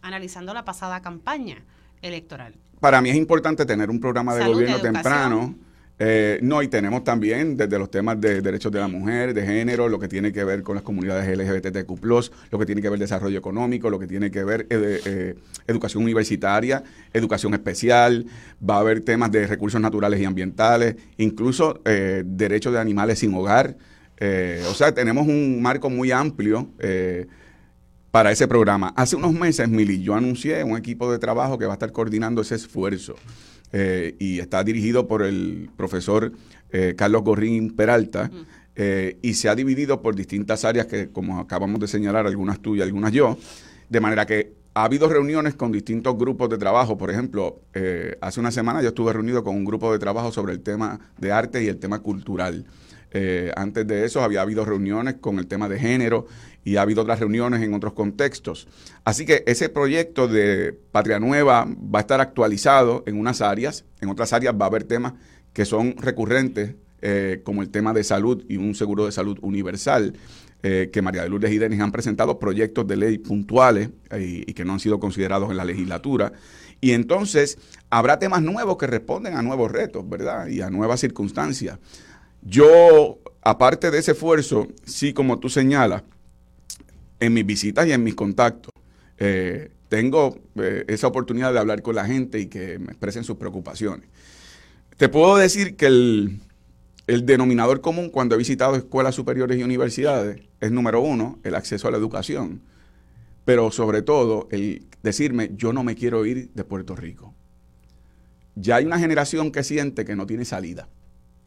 analizando la pasada campaña electoral? Para mí es importante tener un programa de gobierno temprano eh, no, y tenemos también desde los temas de derechos de la mujer, de género, lo que tiene que ver con las comunidades LGBTQ, lo que tiene que ver desarrollo económico, lo que tiene que ver eh, eh, educación universitaria, educación especial, va a haber temas de recursos naturales y ambientales, incluso derechos de animales sin hogar. o sea, tenemos un marco muy amplio para ese programa. Hace unos meses, Mili, yo anuncié un equipo de trabajo que va a estar coordinando ese esfuerzo. Eh, y está dirigido por el profesor eh, Carlos Gorrín Peralta. Eh, y se ha dividido por distintas áreas que, como acabamos de señalar, algunas tuyas, algunas yo, de manera que ha habido reuniones con distintos grupos de trabajo. Por ejemplo, hace una semana yo estuve reunido con un grupo de trabajo sobre el tema de arte y el tema cultural. antes de eso había habido reuniones con el tema de género y ha habido otras reuniones en otros contextos. Así que ese proyecto de Patria Nueva va a estar actualizado en unas áreas, en otras áreas va a haber temas que son recurrentes, eh, como el tema de salud y un seguro de salud universal, eh, que María de Lourdes y Denis han presentado proyectos de ley puntuales eh, y que no han sido considerados en la legislatura. Y entonces habrá temas nuevos que responden a nuevos retos, ¿verdad? Y a nuevas circunstancias. Yo, aparte de ese esfuerzo, sí, como tú señalas, en mis visitas y en mis contactos. Eh, tengo eh, esa oportunidad de hablar con la gente y que me expresen sus preocupaciones. Te puedo decir que el, denominador común cuando he visitado escuelas superiores y universidades es número uno, el acceso a la educación, pero sobre todo el decirme, yo no me quiero ir de Puerto Rico. Ya hay una generación que siente que no tiene salida,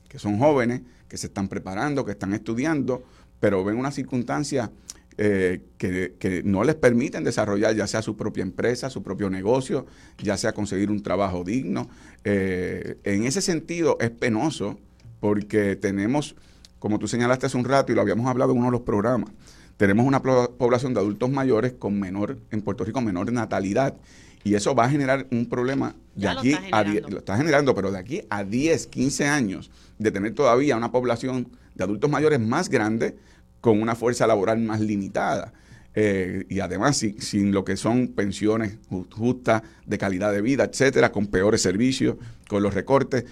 que son jóvenes, que se están preparando, que están estudiando, pero ven una circunstancia eh, que, no les permiten desarrollar ya sea su propia empresa, su propio negocio, ya sea conseguir un trabajo digno. Eh, en ese sentido es penoso porque tenemos, como tú señalaste hace un rato y lo habíamos hablado en uno de los programas, tenemos una población de adultos mayores con menor, en Puerto Rico, menor natalidad. Y eso va a generar un problema de aquí a 10, lo está generando, pero de aquí a 10, 15 años, de tener todavía una población de adultos mayores más grande, con una fuerza laboral más limitada. Eh, y además sin, lo que son pensiones justas, de calidad de vida, etcétera, con peores servicios, con los recortes.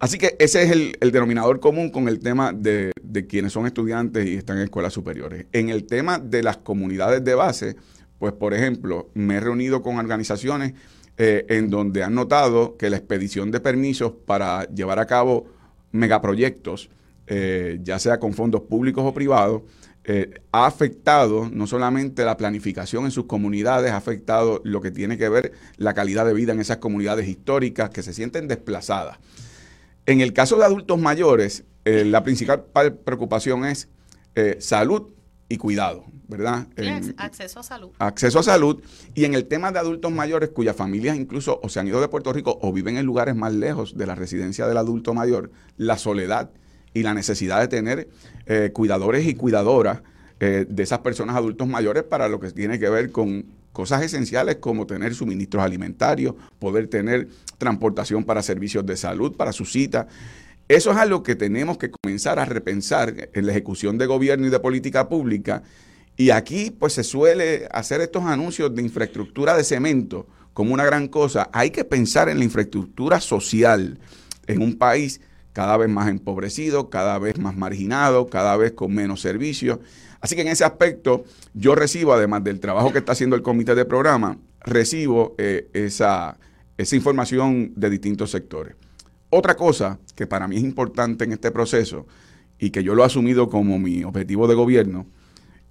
Así que ese es el, denominador común con el tema de, quienes son estudiantes y están en escuelas superiores. En el tema de las comunidades de base, pues por ejemplo, me he reunido con organizaciones eh, en donde han notado que la expedición de permisos para llevar a cabo megaproyectos, eh, ya sea con fondos públicos o privados, eh, ha afectado no solamente la planificación en sus comunidades, ha afectado lo que tiene que ver la calidad de vida en esas comunidades históricas que se sienten desplazadas. En el caso de adultos mayores, eh, la principal preocupación es salud y cuidado, ¿verdad? acceso a salud. Acceso a salud. Y en el tema de adultos mayores cuyas familias incluso o se han ido de Puerto Rico o viven en lugares más lejos de la residencia del adulto mayor, la soledad y la necesidad de tener eh, cuidadores y cuidadoras eh, de esas personas adultos mayores para lo que tiene que ver con cosas esenciales como tener suministros alimentarios, poder tener transportación para servicios de salud, para su cita. Eso es algo que tenemos que comenzar a repensar en la ejecución de gobierno y de política pública. Y aquí pues se suele hacer estos anuncios de infraestructura de cemento como una gran cosa. Hay que pensar en la infraestructura social en un país cada vez más empobrecido, cada vez más marginado, cada vez con menos servicios. Así que en ese aspecto yo recibo, además del trabajo que está haciendo el comité de programa, recibo eh, esa, esa información de distintos sectores. Otra cosa que para mí es importante en este proceso y que yo lo he asumido como mi objetivo de gobierno,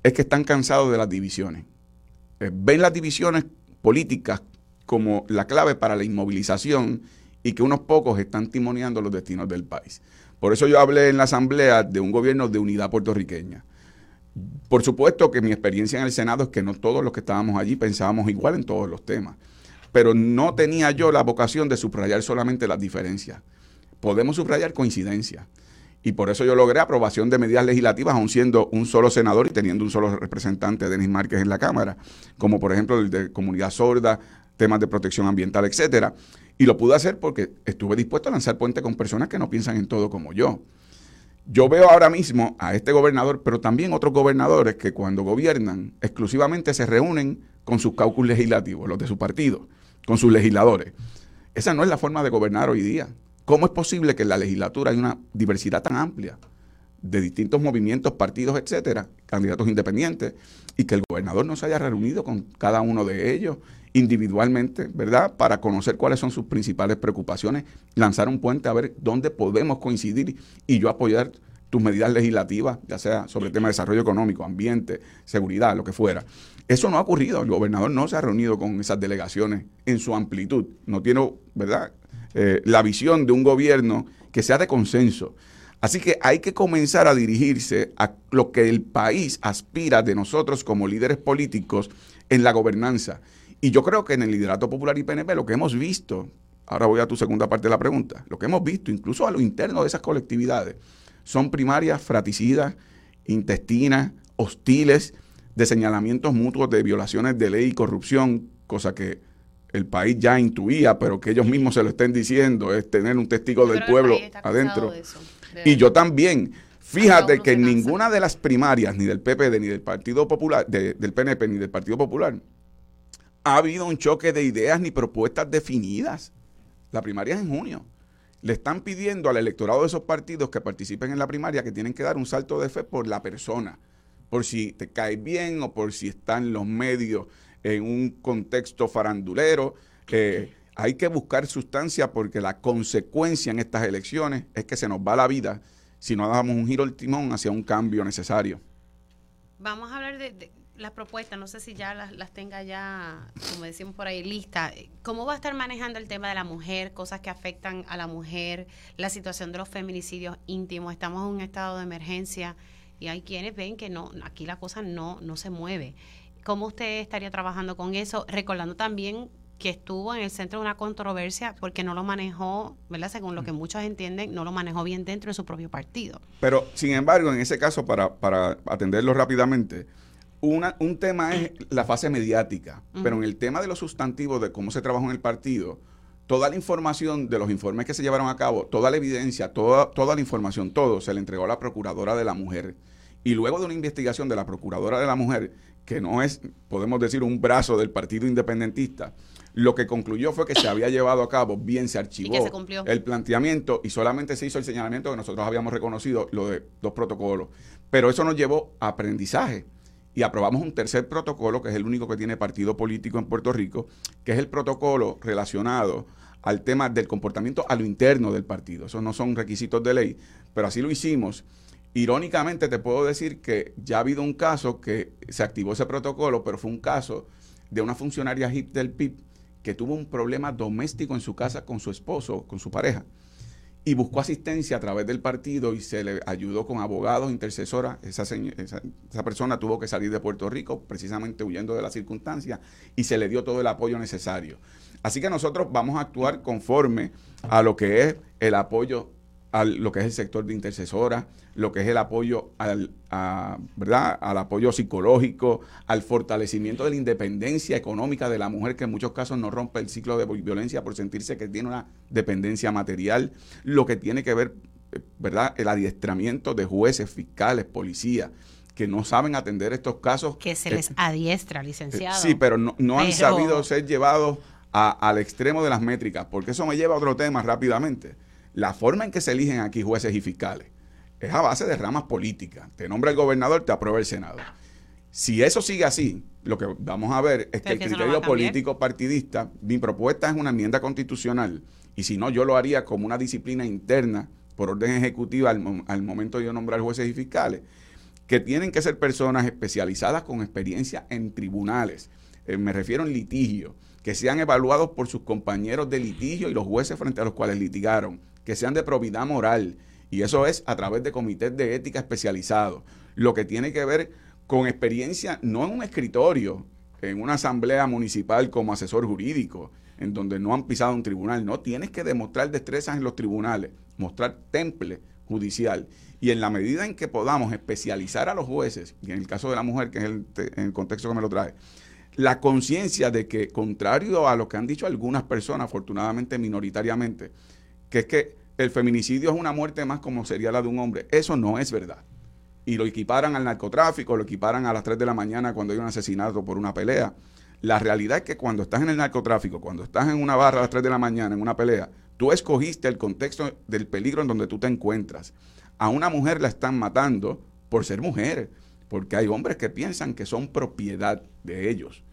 es que están cansados de las divisiones. Eh, ven las divisiones políticas como la clave para la inmovilización y que unos pocos están timoneando los destinos del país. Por eso yo hablé en la Asamblea de un gobierno de unidad puertorriqueña. Por supuesto que mi experiencia en el Senado es que no todos los que estábamos allí pensábamos igual en todos los temas, pero no tenía yo la vocación de subrayar solamente las diferencias. Podemos subrayar coincidencias. Y por eso yo logré aprobación de medidas legislativas, aun siendo un solo senador y teniendo un solo representante, Denis Márquez, en la Cámara, como por ejemplo el de comunidad sorda, temas de protección ambiental, etcétera. Y lo pude hacer porque estuve dispuesto a lanzar puente con personas que no piensan en todo como yo. Yo veo ahora mismo a este gobernador, pero también otros gobernadores que cuando gobiernan exclusivamente se reúnen con sus caucus legislativos, los de su partido, con sus legisladores. Esa no es la forma de gobernar hoy día. ¿Cómo es posible que en la legislatura hay una diversidad tan amplia de distintos movimientos, partidos, etcétera, candidatos independientes, y que el gobernador no se haya reunido con cada uno de ellos individualmente, ¿verdad? Para conocer cuáles son sus principales preocupaciones, lanzar un puente a ver dónde podemos coincidir y yo apoyar tus medidas legislativas, ya sea sobre el tema de desarrollo económico, ambiente, seguridad, lo que fuera. Eso no ha ocurrido. El gobernador no se ha reunido con esas delegaciones en su amplitud. No tiene, ¿verdad? Eh, la visión de un gobierno que sea de consenso. Así que hay que comenzar a dirigirse a lo que el país aspira de nosotros como líderes políticos en la gobernanza. Y yo creo que en el liderato popular y PNP lo que hemos visto, ahora voy a tu segunda parte de la pregunta, lo que hemos visto incluso a lo interno de esas colectividades son primarias fraticidas, intestinas, hostiles, de señalamientos mutuos de violaciones de ley y corrupción, cosa que el país ya intuía, pero que ellos mismos se lo estén diciendo, es tener un testigo del pueblo adentro. Y yo también. Fíjate que en ninguna de las primarias, ni del PPD, ni del Partido Popular, del PNP, ni del Partido Popular, ha habido un choque de ideas ni propuestas definidas. La primaria es en junio. Le están pidiendo al electorado de esos partidos que participen en la primaria que tienen que dar un salto de fe por la persona, por si te cae bien o por si están los medios en un contexto farandulero. Hay que buscar sustancia porque la consecuencia en estas elecciones es que se nos va la vida si no damos un giro al timón hacia un cambio necesario. Vamos a hablar de, las propuestas, no sé si ya las, tenga ya, como decimos por ahí, lista. ¿Cómo va a estar manejando el tema de la mujer, cosas que afectan a la mujer, la situación de los feminicidios íntimos? Estamos en un estado de emergencia y hay quienes ven que no, aquí la cosa no, no se mueve. ¿Cómo usted estaría trabajando con eso? Recordando también que estuvo en el centro de una controversia porque no lo manejó, ¿verdad? Según lo que muchos entienden, no lo manejó bien dentro de su propio partido. Pero, sin embargo, en ese caso, para, para atenderlo rápidamente, una, un tema es la fase mediática, pero en el tema de los sustantivos de cómo se trabajó en el partido, toda la información de los informes que se llevaron a cabo, toda la evidencia, toda, toda la información, todo se le entregó a la Procuradora de la Mujer. Y luego de una investigación de la Procuradora de la Mujer, que no es, podemos decir, un brazo del Partido Independentista, lo que concluyó fue que se había llevado a cabo, bien se archivó el planteamiento y solamente se hizo el señalamiento que nosotros habíamos reconocido, lo de dos protocolos. Pero eso nos llevó a aprendizaje y aprobamos un tercer protocolo, que es el único que tiene partido político en Puerto Rico, que es el protocolo relacionado al tema del comportamiento a lo interno del partido. Esos no son requisitos de ley, pero así lo hicimos. Irónicamente te puedo decir que ya ha habido un caso que se activó ese protocolo, pero fue un caso de una funcionaria HIP del PIB que tuvo un problema doméstico en su casa con su esposo, con su pareja, y buscó asistencia a través del partido y se le ayudó con abogados, intercesoras. Esa, esa, persona tuvo que salir de Puerto Rico precisamente huyendo de la circunstancia y se le dio todo el apoyo necesario. Así que nosotros vamos a actuar conforme a lo que es el apoyo a lo que es el sector de intercesora, lo que es el apoyo al, ¿verdad? al apoyo psicológico, al fortalecimiento de la independencia económica de la mujer, que en muchos casos no rompe el ciclo de violencia por sentirse que tiene una dependencia material, lo que tiene que ver, ¿verdad? El adiestramiento de jueces, fiscales, policías que no saben atender estos casos. Que se les adiestra, licenciado. sí, pero no, no han sabido ser llevados al extremo de las métricas, porque eso me lleva a otro tema rápidamente la forma en que se eligen aquí jueces y fiscales es a base de ramas políticas. Te nombra el gobernador, te aprueba el Senado. Si eso sigue así, lo que vamos a ver es que el criterio político partidista, mi propuesta es una enmienda constitucional, y si no, yo lo haría como una disciplina interna por orden ejecutiva al, momento de yo nombrar jueces y fiscales, que tienen que ser personas especializadas con experiencia en tribunales. Eh, me refiero en litigio, que sean evaluados por sus compañeros de litigio y los jueces frente a los cuales litigaron que sean de probidad moral, y eso es a través de comités de ética especializados, lo que tiene que ver con experiencia no en un escritorio, en una asamblea municipal como asesor jurídico, en donde no han pisado un tribunal, no, tienes que demostrar destrezas en los tribunales, mostrar temple judicial. Y en la medida en que podamos especializar a los jueces, y en el caso de la mujer, que es en el contexto que me lo trae, la conciencia de que, contrario a lo que han dicho algunas personas, afortunadamente minoritariamente, que es que el feminicidio es una muerte más como sería la de un hombre. Eso no es verdad. Y lo equiparan al narcotráfico, lo equiparan a las 3 de la mañana cuando hay un asesinato por una pelea. La realidad es que cuando estás en el narcotráfico, cuando estás en una barra a las 3 de la mañana en una pelea, tú escogiste el contexto del peligro en donde tú te encuentras. A una mujer la están matando por ser mujer, porque hay hombres que piensan que son propiedad de ellos.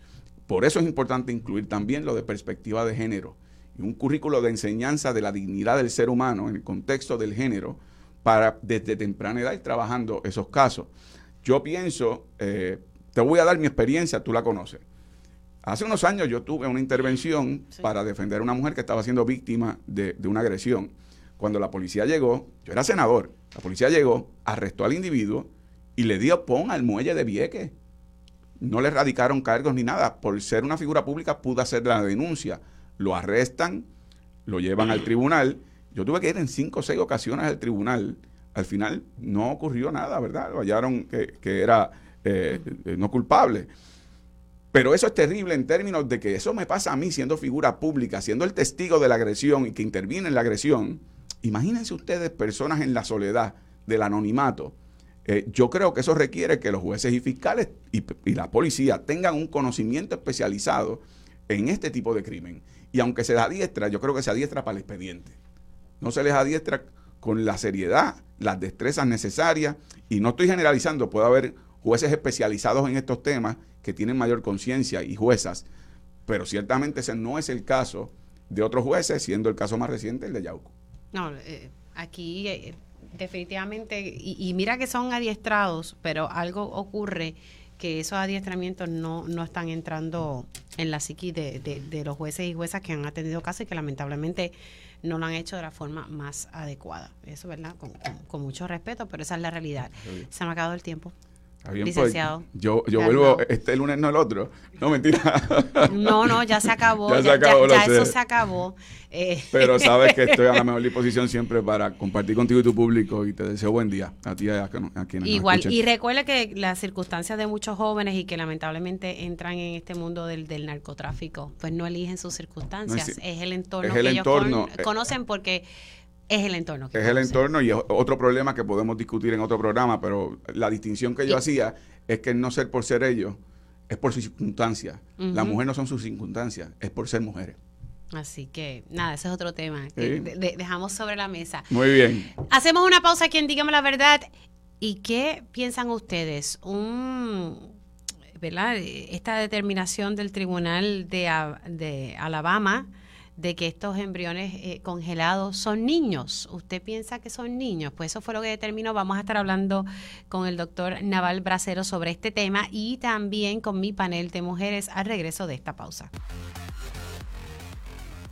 Por eso es importante incluir también lo de perspectiva de género un currículo de enseñanza de la dignidad del ser humano en el contexto del género para desde temprana edad ir trabajando esos casos. Yo pienso, eh, te voy a dar mi experiencia, tú la conoces. Hace unos años yo tuve una intervención para defender a una mujer que estaba siendo víctima de, de, una agresión. Cuando la policía llegó, yo era senador, la policía llegó, arrestó al individuo y le dio pon al muelle de Vieques. No le radicaron cargos ni nada. Por ser una figura pública pudo hacer la denuncia lo arrestan, lo llevan al tribunal. Yo tuve que ir en cinco o seis ocasiones al tribunal. Al final no ocurrió nada, ¿verdad? Lo hallaron que, era eh, no culpable. Pero eso es terrible en términos de que eso me pasa a mí siendo figura pública, siendo el testigo de la agresión y que interviene en la agresión. Imagínense ustedes personas en la soledad del anonimato. Eh, yo creo que eso requiere que los jueces y fiscales y, y la policía tengan un conocimiento especializado en este tipo de crimen. Y aunque se adiestra, yo creo que se adiestra para el expediente. No se les adiestra con la seriedad, las destrezas necesarias. Y no estoy generalizando, puede haber jueces especializados en estos temas que tienen mayor conciencia y juezas. Pero ciertamente ese no es el caso de otros jueces, siendo el caso más reciente el de Yauco. No, eh, aquí eh, definitivamente, y, mira que son adiestrados, pero algo ocurre que esos adiestramientos no, no están entrando en la psiqui de, de, los jueces y juezas que han atendido casos y que lamentablemente no lo han hecho de la forma más adecuada. Eso, ¿verdad? Con, con mucho respeto, pero esa es la realidad. Se me ha acabado el tiempo. Pues, Licenciado. yo yo vuelvo este lunes, no el otro. No, mentira. No, no, ya se acabó. ya, ya, eso se acabó. Eh. Pero sabes que estoy a la mejor disposición siempre para compartir contigo y tu público y te deseo buen día a ti y a, quienes Igual, y recuerda que las circunstancias de muchos jóvenes y que lamentablemente entran en este mundo del, del narcotráfico, pues no eligen sus circunstancias. es, el entorno que ellos eh. conocen porque es el entorno. es el entorno y es otro problema que podemos discutir en otro programa, pero la distinción que yo hacía es que no ser por ser ellos, es por sus circunstancias. Las mujeres no son sus circunstancias, es por ser mujeres. Así que nada, ese es otro tema que dejamos sobre la mesa. Muy bien. Hacemos una pausa aquí en Dígame la Verdad. ¿Y qué piensan ustedes? Un, ¿verdad? Esta determinación del Tribunal de, de Alabama de que estos embriones eh, congelados son niños. ¿Usted piensa que son niños? Pues eso fue lo que determinó. Vamos a estar hablando con el doctor Naval Bracero sobre este tema y también con mi panel de mujeres al regreso de esta pausa.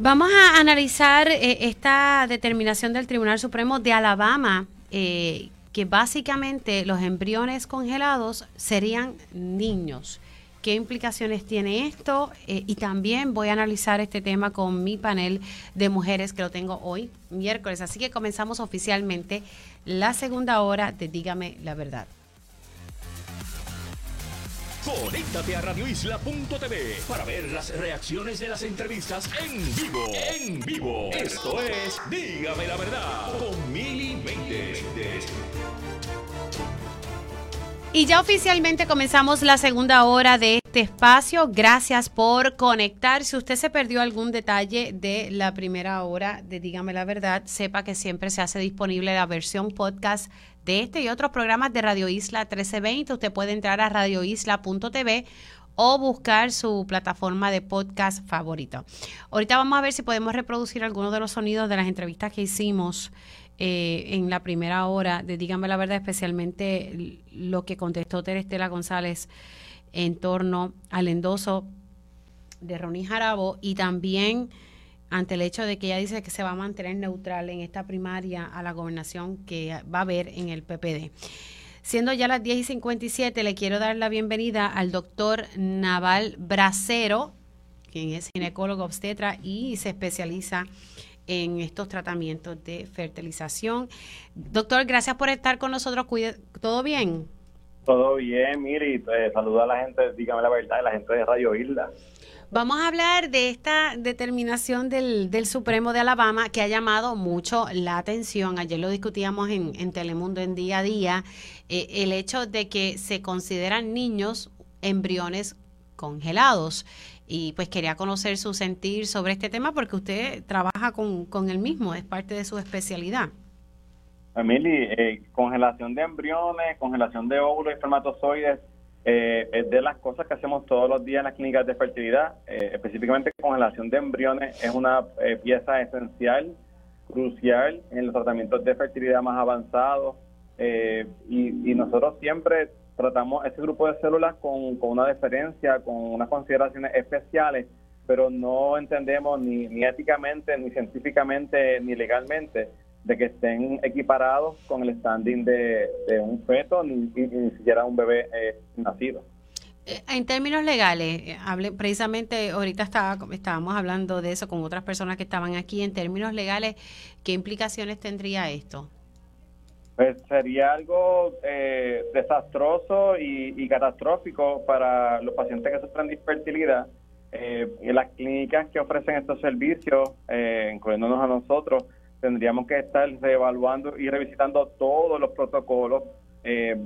Vamos a analizar eh, esta determinación del Tribunal Supremo de Alabama, eh, que básicamente los embriones congelados serían niños qué implicaciones tiene esto eh, y también voy a analizar este tema con mi panel de mujeres que lo tengo hoy, miércoles. Así que comenzamos oficialmente la segunda hora de Dígame la verdad. Conéctate a radioisla.tv para ver las reacciones de las entrevistas en vivo. En vivo. Esto es Dígame la verdad con Mili 20. Y ya oficialmente comenzamos la segunda hora de este espacio. Gracias por conectar. Si usted se perdió algún detalle de la primera hora de Dígame la Verdad, sepa que siempre se hace disponible la versión podcast de este y otros programas de Radio Isla 1320. Usted puede entrar a radioisla.tv o buscar su plataforma de podcast favorito. Ahorita vamos a ver si podemos reproducir algunos de los sonidos de las entrevistas que hicimos eh, en la primera hora de Dígame la Verdad, especialmente lo que contestó Terestela González en torno al endoso de Ronnie Jarabo y también ante el hecho de que ella dice que se va a mantener neutral en esta primaria a la gobernación que va a haber en el PPD. Siendo ya las 10 y 57, le quiero dar la bienvenida al doctor Naval Bracero, quien es ginecólogo obstetra y se especializa en estos tratamientos de fertilización. Doctor, gracias por estar con nosotros. ¿Todo bien? Todo bien, Miri. Eh, saluda a la gente, dígame la verdad, a la gente de Radio Isla. Vamos a hablar de esta determinación del, del, Supremo de Alabama que ha llamado mucho la atención. Ayer lo discutíamos en, en Telemundo en día a día. Eh, el hecho de que se consideran niños embriones congelados y pues quería conocer su sentir sobre este tema porque usted trabaja con, con el mismo, es parte de su especialidad. Emily, eh, congelación de embriones, congelación de óvulos y espermatozoides eh, es de las cosas que hacemos todos los días en las clínicas de fertilidad. Eh, específicamente congelación de embriones es una pieza esencial, crucial en los tratamientos de fertilidad más avanzados y, y nosotros siempre tratamos ese grupo de células con, una diferencia, con unas consideraciones especiales, pero no entendemos ni, ni éticamente, ni científicamente, ni legalmente de que estén equiparados con el standing de, un feto, ni, siquiera un bebé eh, nacido. Eh, en términos legales, eh, hable, precisamente ahorita estaba, estábamos hablando de eso con otras personas que estaban aquí. En términos legales, ¿qué implicaciones tendría esto? Pues sería algo eh, desastroso y, catastrófico para los pacientes que sufren de infertilidad. Eh, las clínicas que ofrecen estos servicios, eh, incluyéndonos a nosotros, tendríamos que estar reevaluando y revisitando todos los protocolos, eh,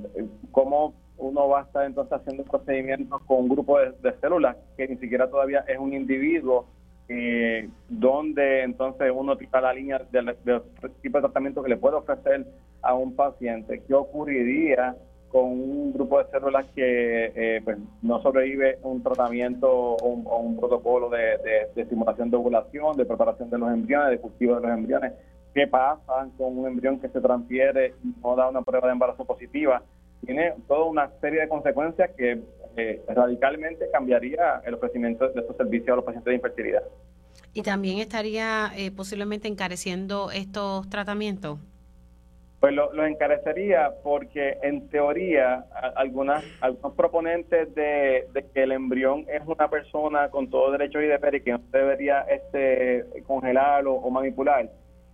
cómo uno va a estar entonces haciendo procedimientos con un grupo de, células que ni siquiera todavía es un individuo, eh, donde entonces uno tira la línea del, del tipo de tratamiento que le puede ofrecer a un paciente, ¿qué ocurriría con un grupo de células que eh, pues, no sobrevive un tratamiento o un, protocolo de, de, estimulación de ovulación, de preparación de los embriones, de cultivo de los embriones? qué pasa con un embrión que se transfiere y no da una prueba de embarazo positiva. Tiene toda una serie de consecuencias que eh, radicalmente cambiaría el ofrecimiento de estos servicios a los pacientes de infertilidad. ¿Y también estaría eh, posiblemente encareciendo estos tratamientos? Pues lo, encarecería porque en teoría algunas, algunos proponentes de, que el embrión es una persona con todo derecho y deber y que no debería este, congelarlo o manipular,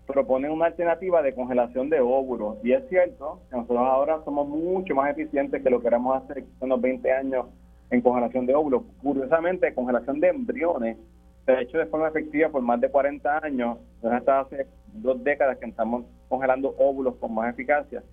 proponen una alternativa de congelación de óvulos. Y es cierto que nosotros ahora somos mucho más eficientes que lo que éramos hace unos 20 años en congelación de óvulos. Curiosamente, congelación de embriones se ha hecho de forma efectiva por más de 40 años, hasta hace dos décadas que estamos congelando óvulos con más eficacia.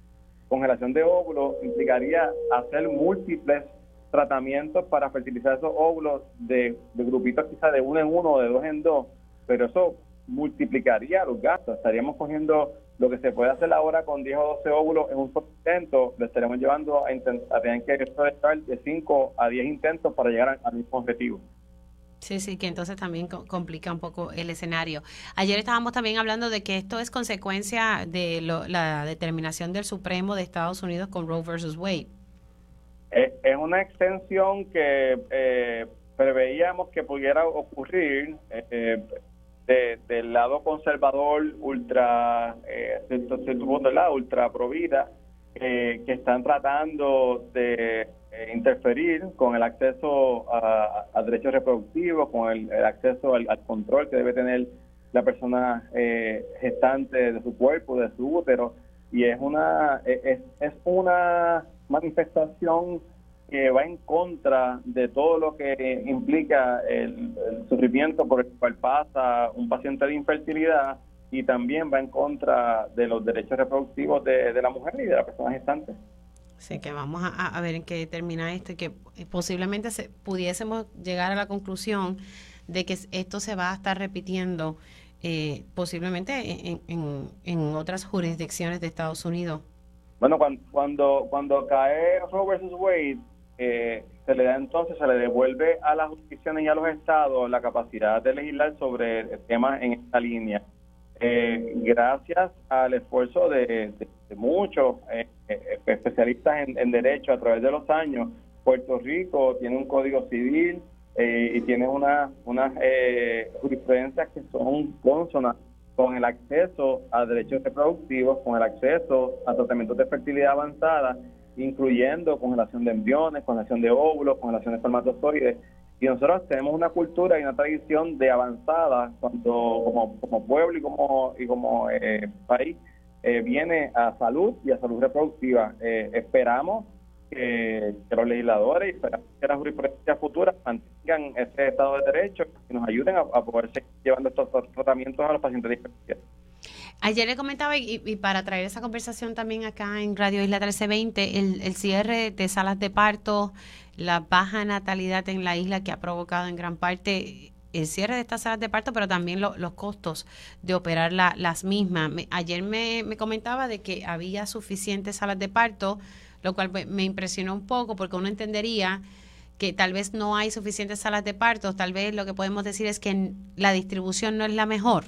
Congelación de óvulos implicaría hacer múltiples tratamientos para fertilizar esos óvulos de, grupitos quizás de uno en uno o de dos en dos, pero eso multiplicaría los gastos. Estaríamos cogiendo lo que se puede hacer ahora con 10 o 12 óvulos en un solo intento, lo estaríamos llevando a, a tener que estar de 5 a 10 intentos para llegar al mismo objetivo. Sí, sí, que entonces también complica un poco el escenario. Ayer estábamos también hablando de que esto es consecuencia de la determinación del Supremo de Estados Unidos con Roe versus Wade. Es, una extensión que eh, preveíamos que pudiera ocurrir eh, del lado conservador, ultra, eh, ultra provida, eh, que están tratando de eh, interferir con el acceso a, derechos reproductivos, con el, acceso al, control que debe tener la persona eh, gestante de su cuerpo, de su útero, y es una es, es una manifestación que va en contra de todo lo que implica el, sufrimiento por el cual pasa un paciente de infertilidad y también va en contra de los derechos reproductivos de, de la mujer y de la persona gestante. Sí, que vamos a, ver en qué termina esto y que posiblemente se, pudiésemos llegar a la conclusión de que esto se va a estar repitiendo eh, posiblemente en, en, otras jurisdicciones de Estados Unidos. Bueno, cuando cuando, cuando cae Roe vs. Wade, eh, se le da entonces, se le devuelve a las jurisdicciones y a los estados la capacidad de legislar sobre temas en esta línea. Eh, gracias al esfuerzo de, muchos eh, eh, especialistas en, derecho a través de los años, Puerto Rico tiene un código civil y tiene unas una, jurisprudencias que son consonas con el acceso a derechos reproductivos, con el acceso a tratamientos de fertilidad avanzada, incluyendo congelación de embriones, congelación de óvulos, congelación de espermatozoides, y nosotros tenemos una cultura y una tradición de avanzada cuando como, como pueblo y como, y como eh, país eh, viene a salud y a salud reproductiva. Eh, esperamos que, los legisladores y que las jurisprudencias futuras mantengan ese estado de derecho y nos ayuden a, poder seguir llevando estos tratamientos a los pacientes de Ayer le comentaba, y, para traer esa conversación también acá en Radio Isla 1320, el, el cierre de salas de parto, la baja natalidad en la isla que ha provocado en gran parte el cierre de estas salas de parto, pero también los costos de operar las mismas. ayer me, me, comentaba de que había suficientes salas de parto, lo cual me impresionó un poco porque uno entendería que tal vez no hay suficientes salas de parto, tal vez lo que podemos decir es que la distribución no es la mejor.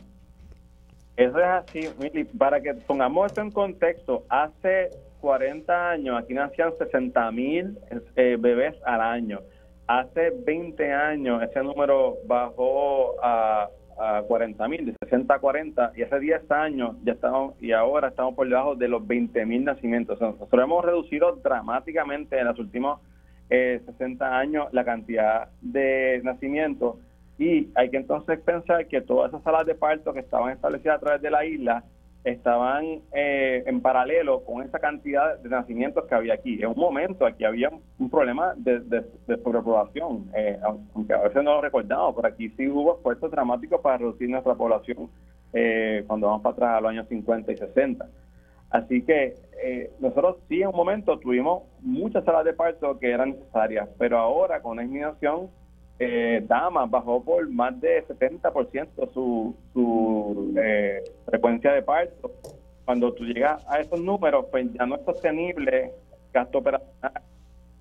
Eso es así, Para que pongamos esto en contexto, hace 40 años aquí nacían 60 mil eh, bebés al año. Hace 20 años ese número bajó a, a 40 mil, de 60 a 40, y hace 10 años ya estamos, y ahora estamos por debajo de los 20 mil nacimientos. nosotros hemos reducido dramáticamente en los últimos 60 eh, años la cantidad de nacimientos y hay que entonces pensar que todas esas salas de parto que estaban establecidas a través de la isla estaban eh, en paralelo con esa cantidad de nacimientos que había aquí. En un momento aquí había un problema de, sobrepoblación, eh, aunque a veces no lo recordamos, pero aquí sí hubo esfuerzos dramáticos para reducir nuestra población eh, cuando vamos para atrás a los años 50 y 60. Así que nosotros sí en un momento tuvimos muchas salas de parto que eran necesarias, pero ahora con la disminución eh, Damas bajó por más de 70% su, su eh, frecuencia de parto. Cuando tú llegas a esos números, pues ya no es sostenible gasto operacional.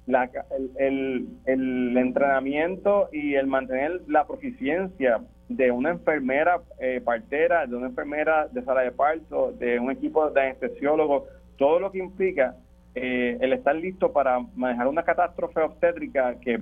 el, el, el, entrenamiento y el mantener la proficiencia de una enfermera eh, partera, de una enfermera de sala de parto, de un equipo de anestesiólogos, todo lo que implica eh, el estar listo para manejar una catástrofe obstétrica que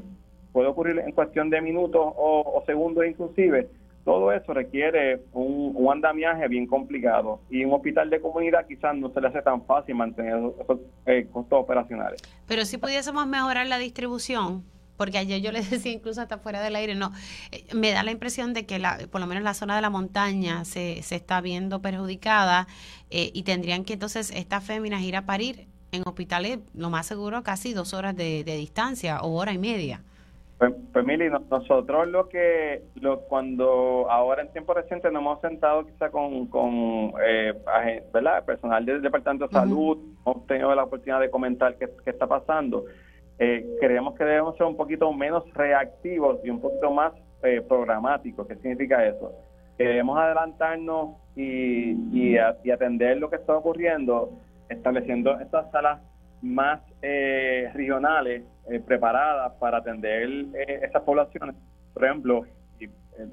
puede ocurrir en cuestión de minutos o, segundos inclusive, todo eso requiere un, andamiaje bien complicado y un hospital de comunidad quizás no se le hace tan fácil mantener esos eh, costos operacionales. Pero si pudiésemos mejorar la distribución, porque ayer yo les decía incluso hasta fuera del aire, no, eh, me da la impresión de que la, por lo menos la zona de la montaña se, se está viendo perjudicada eh, y tendrían que entonces estas féminas ir a parir en hospitales, lo más seguro, casi dos horas de, distancia o hora y media. Pues, pues Mili, nosotros lo que, lo, cuando ahora en tiempo reciente nos hemos sentado quizá con, con eh, ¿verdad? personal del Departamento de Salud, hemos tenido la oportunidad de comentar qué, qué está pasando eh, creemos que debemos ser un poquito menos reactivos y un poquito más eh, programáticos. ¿Qué significa eso? debemos adelantarnos y, atender lo que está ocurriendo, estableciendo estas salas más eh, regionales eh, preparadas para atender esas poblaciones. Por ejemplo,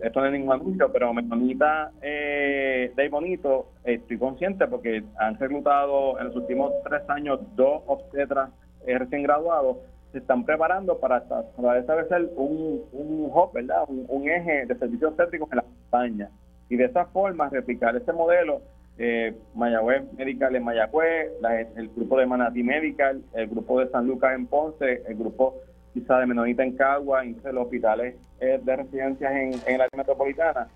esto no es ningún anuncio, pero Menonita eh, de Bonito, estoy consciente porque han reclutado en los últimos tres años dos obstetras recién graduados se están preparando para, para establecer un, un hub, ¿verdad? Un, eje de servicios obstétricos en la montaña. Y de esa forma replicar ese modelo, eh, Mayagüez Medical en Mayagüez, el grupo de Manatí Medical, el grupo de San Lucas en Ponce, el grupo quizá de Menonita en Cagua, incluso los hospitales eh, de residencias en, en la metropolitana,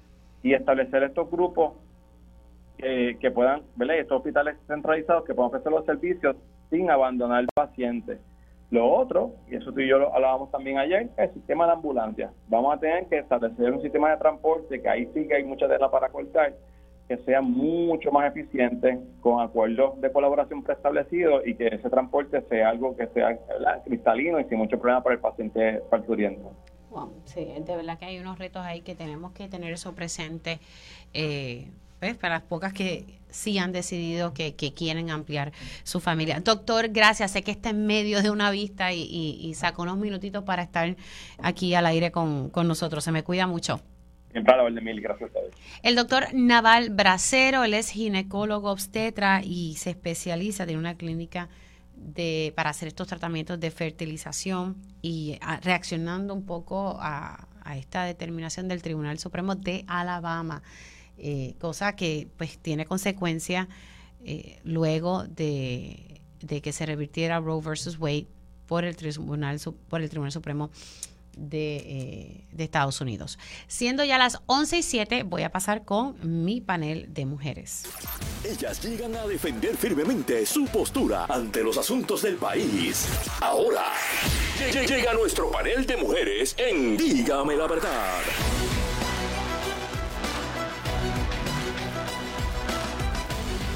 y establecer estos grupos que puedan, ¿verdad? Estos hospitales centralizados que puedan ofrecer los servicios sin abandonar al paciente. Lo otro, y eso tú y yo lo hablábamos también ayer, es el sistema de ambulancia. Vamos a tener que establecer un sistema de transporte que ahí sí que hay mucha tela para cortar, que sea mucho más eficiente, con acuerdos de colaboración preestablecidos y que ese transporte sea algo que sea cristalino y sin mucho problema para el paciente parturiento. Wow, sí, de verdad que hay unos retos ahí que tenemos que tener eso presente. Eh, para las pocas que sí han decidido que, quieren ampliar su familia. Doctor, gracias. Sé que está en medio de una vista y, y, sacó unos minutitos para estar aquí al aire con, nosotros. Se me cuida mucho. El doctor Naval Bracero, él es ginecólogo obstetra y se especializa en una clínica de, para hacer estos tratamientos de fertilización y reaccionando un poco a, a esta determinación del Tribunal Supremo de Alabama eh, cosa que pues tiene consecuencia eh, luego de, que se revirtiera Roe versus Wade por el Tribunal, por el Tribunal Supremo de, eh, de, Estados Unidos. Siendo ya las 11 y 7, voy a pasar con mi panel de mujeres. Ellas llegan a defender firmemente su postura ante los asuntos del país. Ahora, llega nuestro panel de mujeres en Dígame la verdad.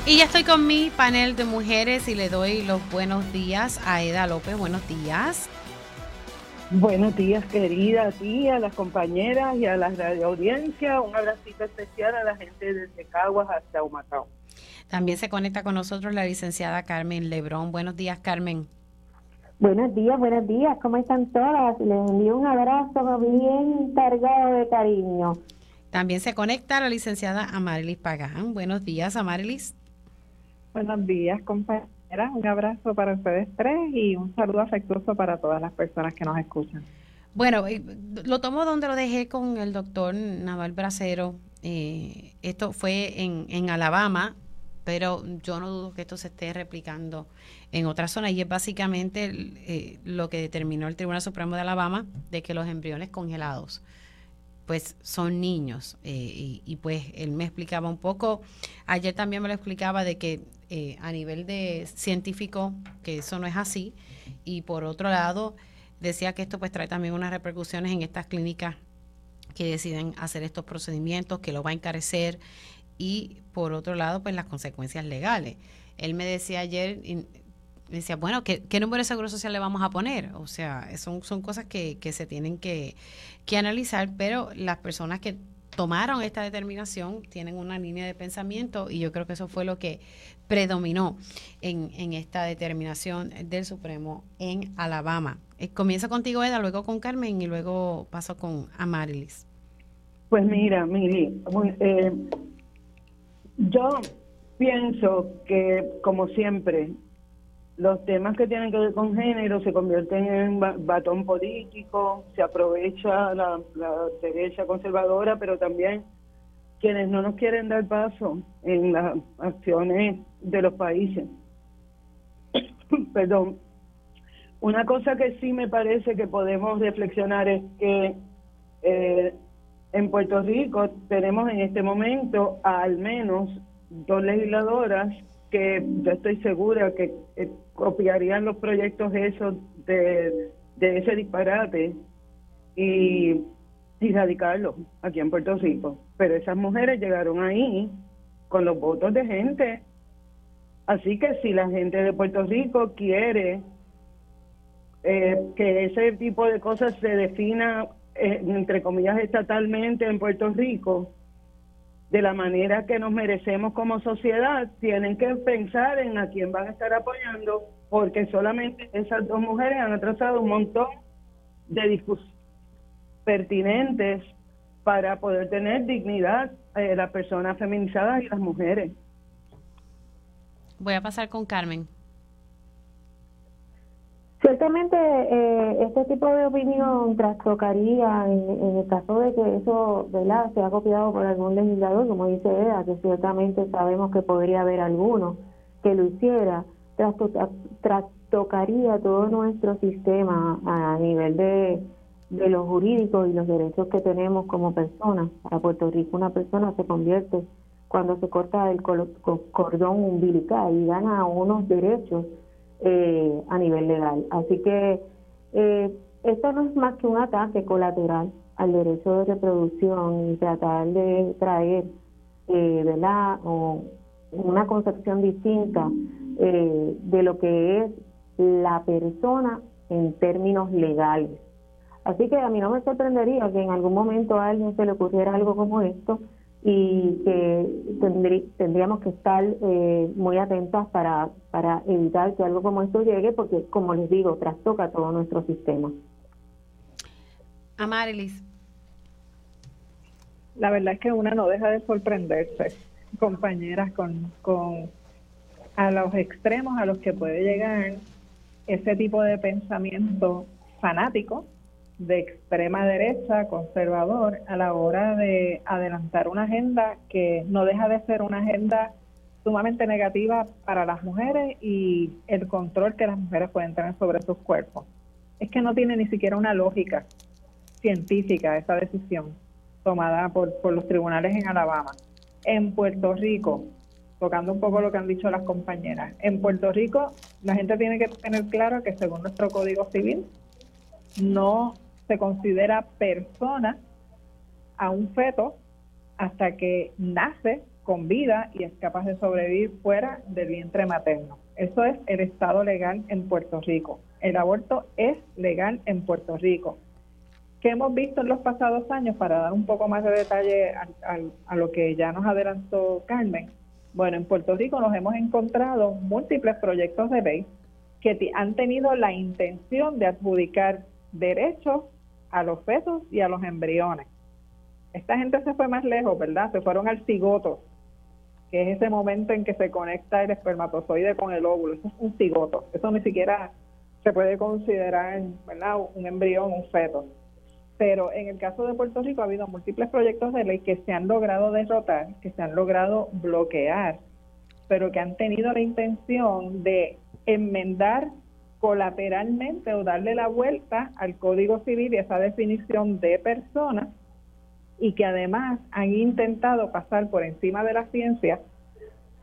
Y ya estoy con mi panel de mujeres y le doy los buenos días a Eda López. Buenos días. Buenos días, querida, a ti, a las compañeras y a la radio audiencia. Un abracito especial a la gente desde Caguas hasta Humacao. También se conecta con nosotros la licenciada Carmen Lebrón. Buenos días, Carmen. Buenos días, buenos días. ¿Cómo están todas? Les envío un abrazo bien cargado de cariño. También se conecta la licenciada Amarilis Pagán. Buenos días, Amarilis. Buenos días, compañeras. Un abrazo para ustedes tres y un saludo afectuoso para todas las personas que nos escuchan. Bueno, lo tomo donde lo dejé con el doctor Naval Bracero. Eh, esto fue en, en Alabama, pero yo no dudo que esto se esté replicando en otras zonas y es básicamente eh, lo que determinó el Tribunal Supremo de Alabama de que los embriones congelados pues son niños eh, y, y, pues él me explicaba un poco ayer también me lo explicaba de que eh, a nivel de científico que eso no es así y por otro lado decía que esto pues trae también unas repercusiones en estas clínicas que deciden hacer estos procedimientos, que lo va a encarecer y por otro lado pues las consecuencias legales. Él me decía ayer, me decía, bueno, ¿qué, número de seguro social le vamos a poner? O sea, son, son cosas que, que se tienen que, que analizar, pero las personas que tomaron esta determinación tienen una línea de pensamiento y yo creo que eso fue lo que predominó en, esta determinación del Supremo en Alabama. Eh, comienzo contigo, Eda, luego con Carmen y luego paso con Amarilis. Pues mira, Mili, eh, yo pienso que, como siempre, los temas que tienen que ver con género se convierten en batón político, se aprovecha la, derecha conservadora, pero también quienes no nos quieren dar paso en las acciones de los países. Perdón. Una cosa que sí me parece que podemos reflexionar es que eh, en Puerto Rico tenemos en este momento al menos dos legisladoras que yo estoy segura que eh, copiarían los proyectos esos de, ese disparate y, y radicarlos aquí en Puerto Rico. Pero esas mujeres llegaron ahí con los votos de gente. Así que si la gente de Puerto Rico quiere eh, que ese tipo de cosas se defina, eh, entre comillas, estatalmente en Puerto Rico, de la manera que nos merecemos como sociedad, tienen que pensar en a quién van a estar apoyando, porque solamente esas dos mujeres han atrasado un montón de discusiones pertinentes para poder tener dignidad eh, las personas feminizadas y las mujeres. Voy a pasar con Carmen. Ciertamente, eh, este tipo de opinión trastocaría en, el caso de que eso ¿verdad? sea copiado por algún legislador, como dice Eda, que ciertamente sabemos que podría haber alguno que lo hiciera, trastocaría todo nuestro sistema a nivel de, de los jurídicos y los derechos que tenemos como personas. Para Puerto Rico una persona se convierte cuando se corta el cordón umbilical y gana unos derechos eh, a nivel legal. Así que eh, esto no es más que un ataque colateral al derecho de reproducción y tratar de traer eh, ¿verdad? O una concepción distinta eh, de lo que es la persona en términos legales. Así que a mí no me sorprendería que en algún momento a alguien se le ocurriera algo como esto y que tendríamos que estar eh, muy atentas para, para evitar que algo como esto llegue, porque, como les digo, trastoca todo nuestro sistema. Amarilis. La verdad es que una no deja de sorprenderse, compañeras, con, con a los extremos a los que puede llegar ese tipo de pensamiento fanático de extrema derecha, conservador, a la hora de adelantar una agenda que no deja de ser una agenda sumamente negativa para las mujeres y el control que las mujeres pueden tener sobre sus cuerpos. Es que no tiene ni siquiera una lógica científica esa decisión tomada por, por los tribunales en Alabama. En Puerto Rico, tocando un poco lo que han dicho las compañeras, en Puerto Rico la gente tiene que tener claro que según nuestro Código Civil no se considera persona a un feto hasta que nace con vida y es capaz de sobrevivir fuera del vientre materno. Eso es el estado legal en Puerto Rico. El aborto es legal en Puerto Rico. ¿Qué hemos visto en los pasados años? Para dar un poco más de detalle a, lo que ya nos adelantó Carmen. Bueno, en Puerto Rico nos hemos encontrado múltiples proyectos de ley que han tenido la intención de adjudicar derechos a los fetos y a los embriones. Esta gente se fue más lejos, ¿verdad? Se fueron al cigoto, que es ese momento en que se conecta el espermatozoide con el óvulo. Eso es un cigoto. Eso ni siquiera se puede considerar, ¿verdad? Un embrión, un feto. Pero en el caso de Puerto Rico ha habido múltiples proyectos de ley que se han logrado derrotar, que se han logrado bloquear, pero que han tenido la intención de enmendar colateralmente o darle la vuelta al Código Civil y esa definición de persona y que además han intentado pasar por encima de la ciencia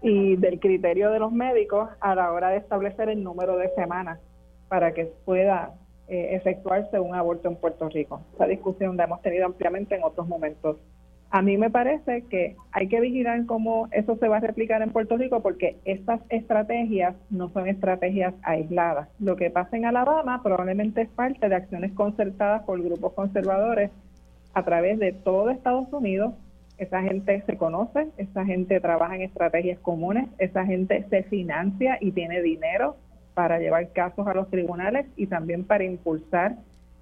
y del criterio de los médicos a la hora de establecer el número de semanas para que pueda eh, efectuarse un aborto en Puerto Rico. Esa discusión la hemos tenido ampliamente en otros momentos a mí me parece que hay que vigilar cómo eso se va a replicar en Puerto Rico porque estas estrategias no son estrategias aisladas. Lo que pasa en Alabama probablemente es parte de acciones concertadas por grupos conservadores a través de todo Estados Unidos. Esa gente se conoce, esa gente trabaja en estrategias comunes, esa gente se financia y tiene dinero para llevar casos a los tribunales y también para impulsar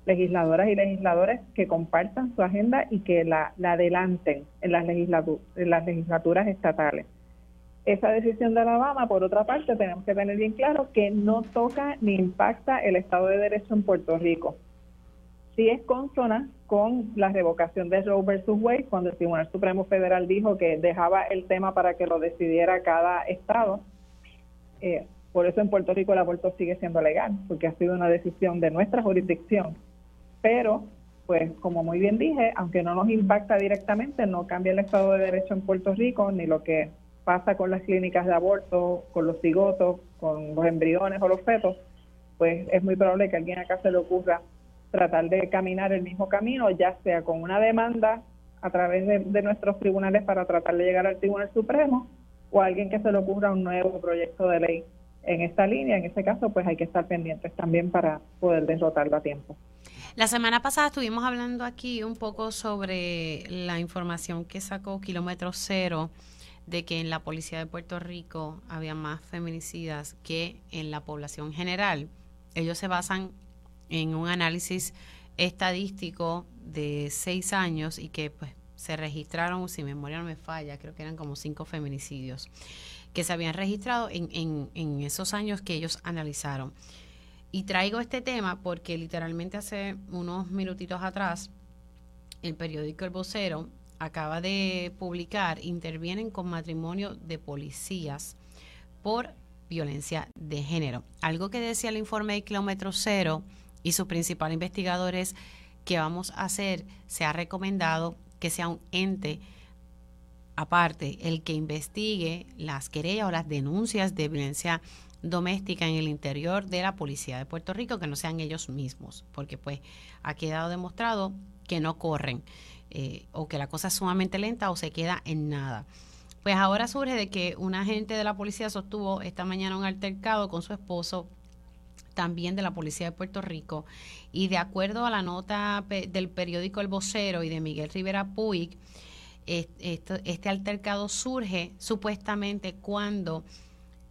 legisladoras y legisladores que compartan su agenda y que la, adelanten en las, en las legislaturas estatales. Esa decisión de Alabama, por otra parte, tenemos que tener bien claro que no toca ni impacta el Estado de Derecho en Puerto Rico. Sí es consona con la revocación de Roe versus Wade, cuando el Tribunal Supremo Federal dijo que dejaba el tema para que lo decidiera cada Estado. Eh, por eso en Puerto Rico el aborto sigue siendo legal, porque ha sido una decisión de nuestra jurisdicción. Pero, pues como muy bien dije, aunque no nos impacta directamente, no cambia el Estado de Derecho en Puerto Rico, ni lo que pasa con las clínicas de aborto, con los cigotos, con los embriones o los fetos, pues es muy probable que a alguien acá se le ocurra tratar de caminar el mismo camino, ya sea con una demanda a través de, nuestros tribunales para tratar de llegar al Tribunal Supremo o a alguien que se le ocurra un nuevo proyecto de ley en esta línea. En ese caso, pues hay que estar pendientes también para poder derrotarlo a tiempo. La semana pasada estuvimos hablando aquí un poco sobre la información que sacó Kilómetro Cero de que en la policía de Puerto Rico había más feminicidas que en la población general. Ellos se basan en un análisis estadístico de seis años y que pues se registraron, si mi memoria no me falla, creo que eran como cinco feminicidios que se habían registrado en, en, en esos años que ellos analizaron. Y traigo este tema porque literalmente hace unos minutitos atrás el periódico El Vocero acaba de publicar, intervienen con matrimonio de policías por violencia de género. Algo que decía el informe de kilómetro cero y su principal investigador es que vamos a hacer, se ha recomendado que sea un ente aparte el que investigue las querellas o las denuncias de violencia doméstica en el interior de la policía de Puerto Rico, que no sean ellos mismos, porque pues ha quedado demostrado que no corren. Eh, o que la cosa es sumamente lenta o se queda en nada. Pues ahora surge de que un agente de la policía sostuvo esta mañana un altercado con su esposo, también de la policía de Puerto Rico, y de acuerdo a la nota del periódico El Vocero y de Miguel Rivera Puig, este altercado surge supuestamente cuando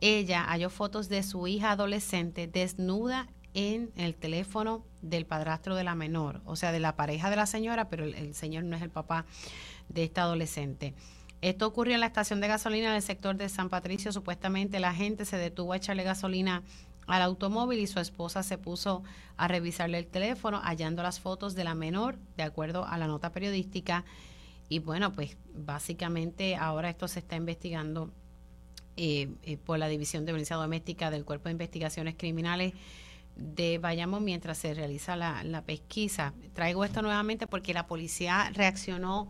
ella halló fotos de su hija adolescente desnuda en el teléfono del padrastro de la menor, o sea, de la pareja de la señora, pero el, señor no es el papá de esta adolescente. Esto ocurrió en la estación de gasolina del sector de San Patricio. Supuestamente la gente se detuvo a echarle gasolina al automóvil y su esposa se puso a revisarle el teléfono, hallando las fotos de la menor, de acuerdo a la nota periodística. Y bueno, pues básicamente ahora esto se está investigando eh, eh, por la División de Violencia Doméstica del Cuerpo de Investigaciones Criminales de Bayamo mientras se realiza la, la pesquisa. Traigo esto nuevamente porque la policía reaccionó